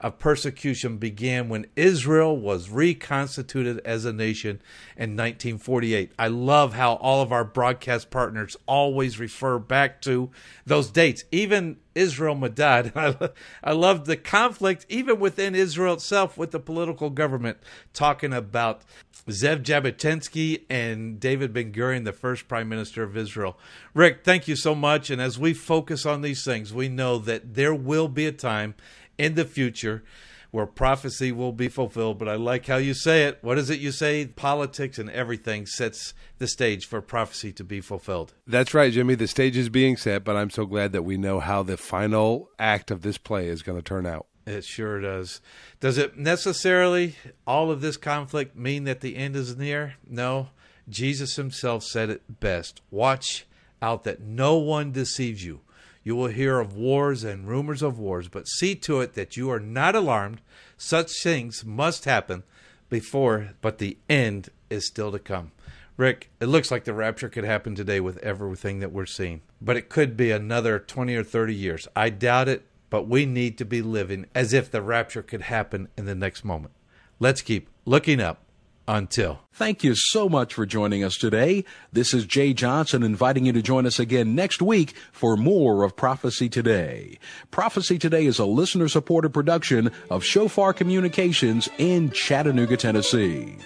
of persecution began when Israel was reconstituted as a nation in 1948. I love how all of our broadcast partners always refer back to those dates, even Israel Medad. I, I love the conflict, even within Israel itself, with the political government, talking about Zev Jabotinsky and David Ben Gurion, the first prime minister of Israel. Rick, thank you so much. And as we focus on these things, we know that there will be a time in the future where prophecy will be fulfilled. But I like how you say it. What is it you say? Politics and everything sets the stage for prophecy to be fulfilled. That's right, Jimmy. The stage is being set, but I'm so glad that we know how the final act of this play is going to turn out. It sure does. Does it necessarily, all of this conflict, mean that the end is near? No. Jesus himself said it best. Watch out that no one deceives you. You will hear of wars and rumors of wars, but see to it that you are not alarmed. Such things must happen before, but the end is still to come. Rick, it looks like the rapture could happen today with everything that we're seeing, but it could be another 20 or 30 years. I doubt it, but we need to be living as if the rapture could happen in the next moment. Let's keep looking up Until. Thank you so much for joining us today. This is Jay Johnson inviting you to join us again next week for more of Prophecy Today. Prophecy Today is a listener supported production of Shofar Communications in Chattanooga, Tennessee.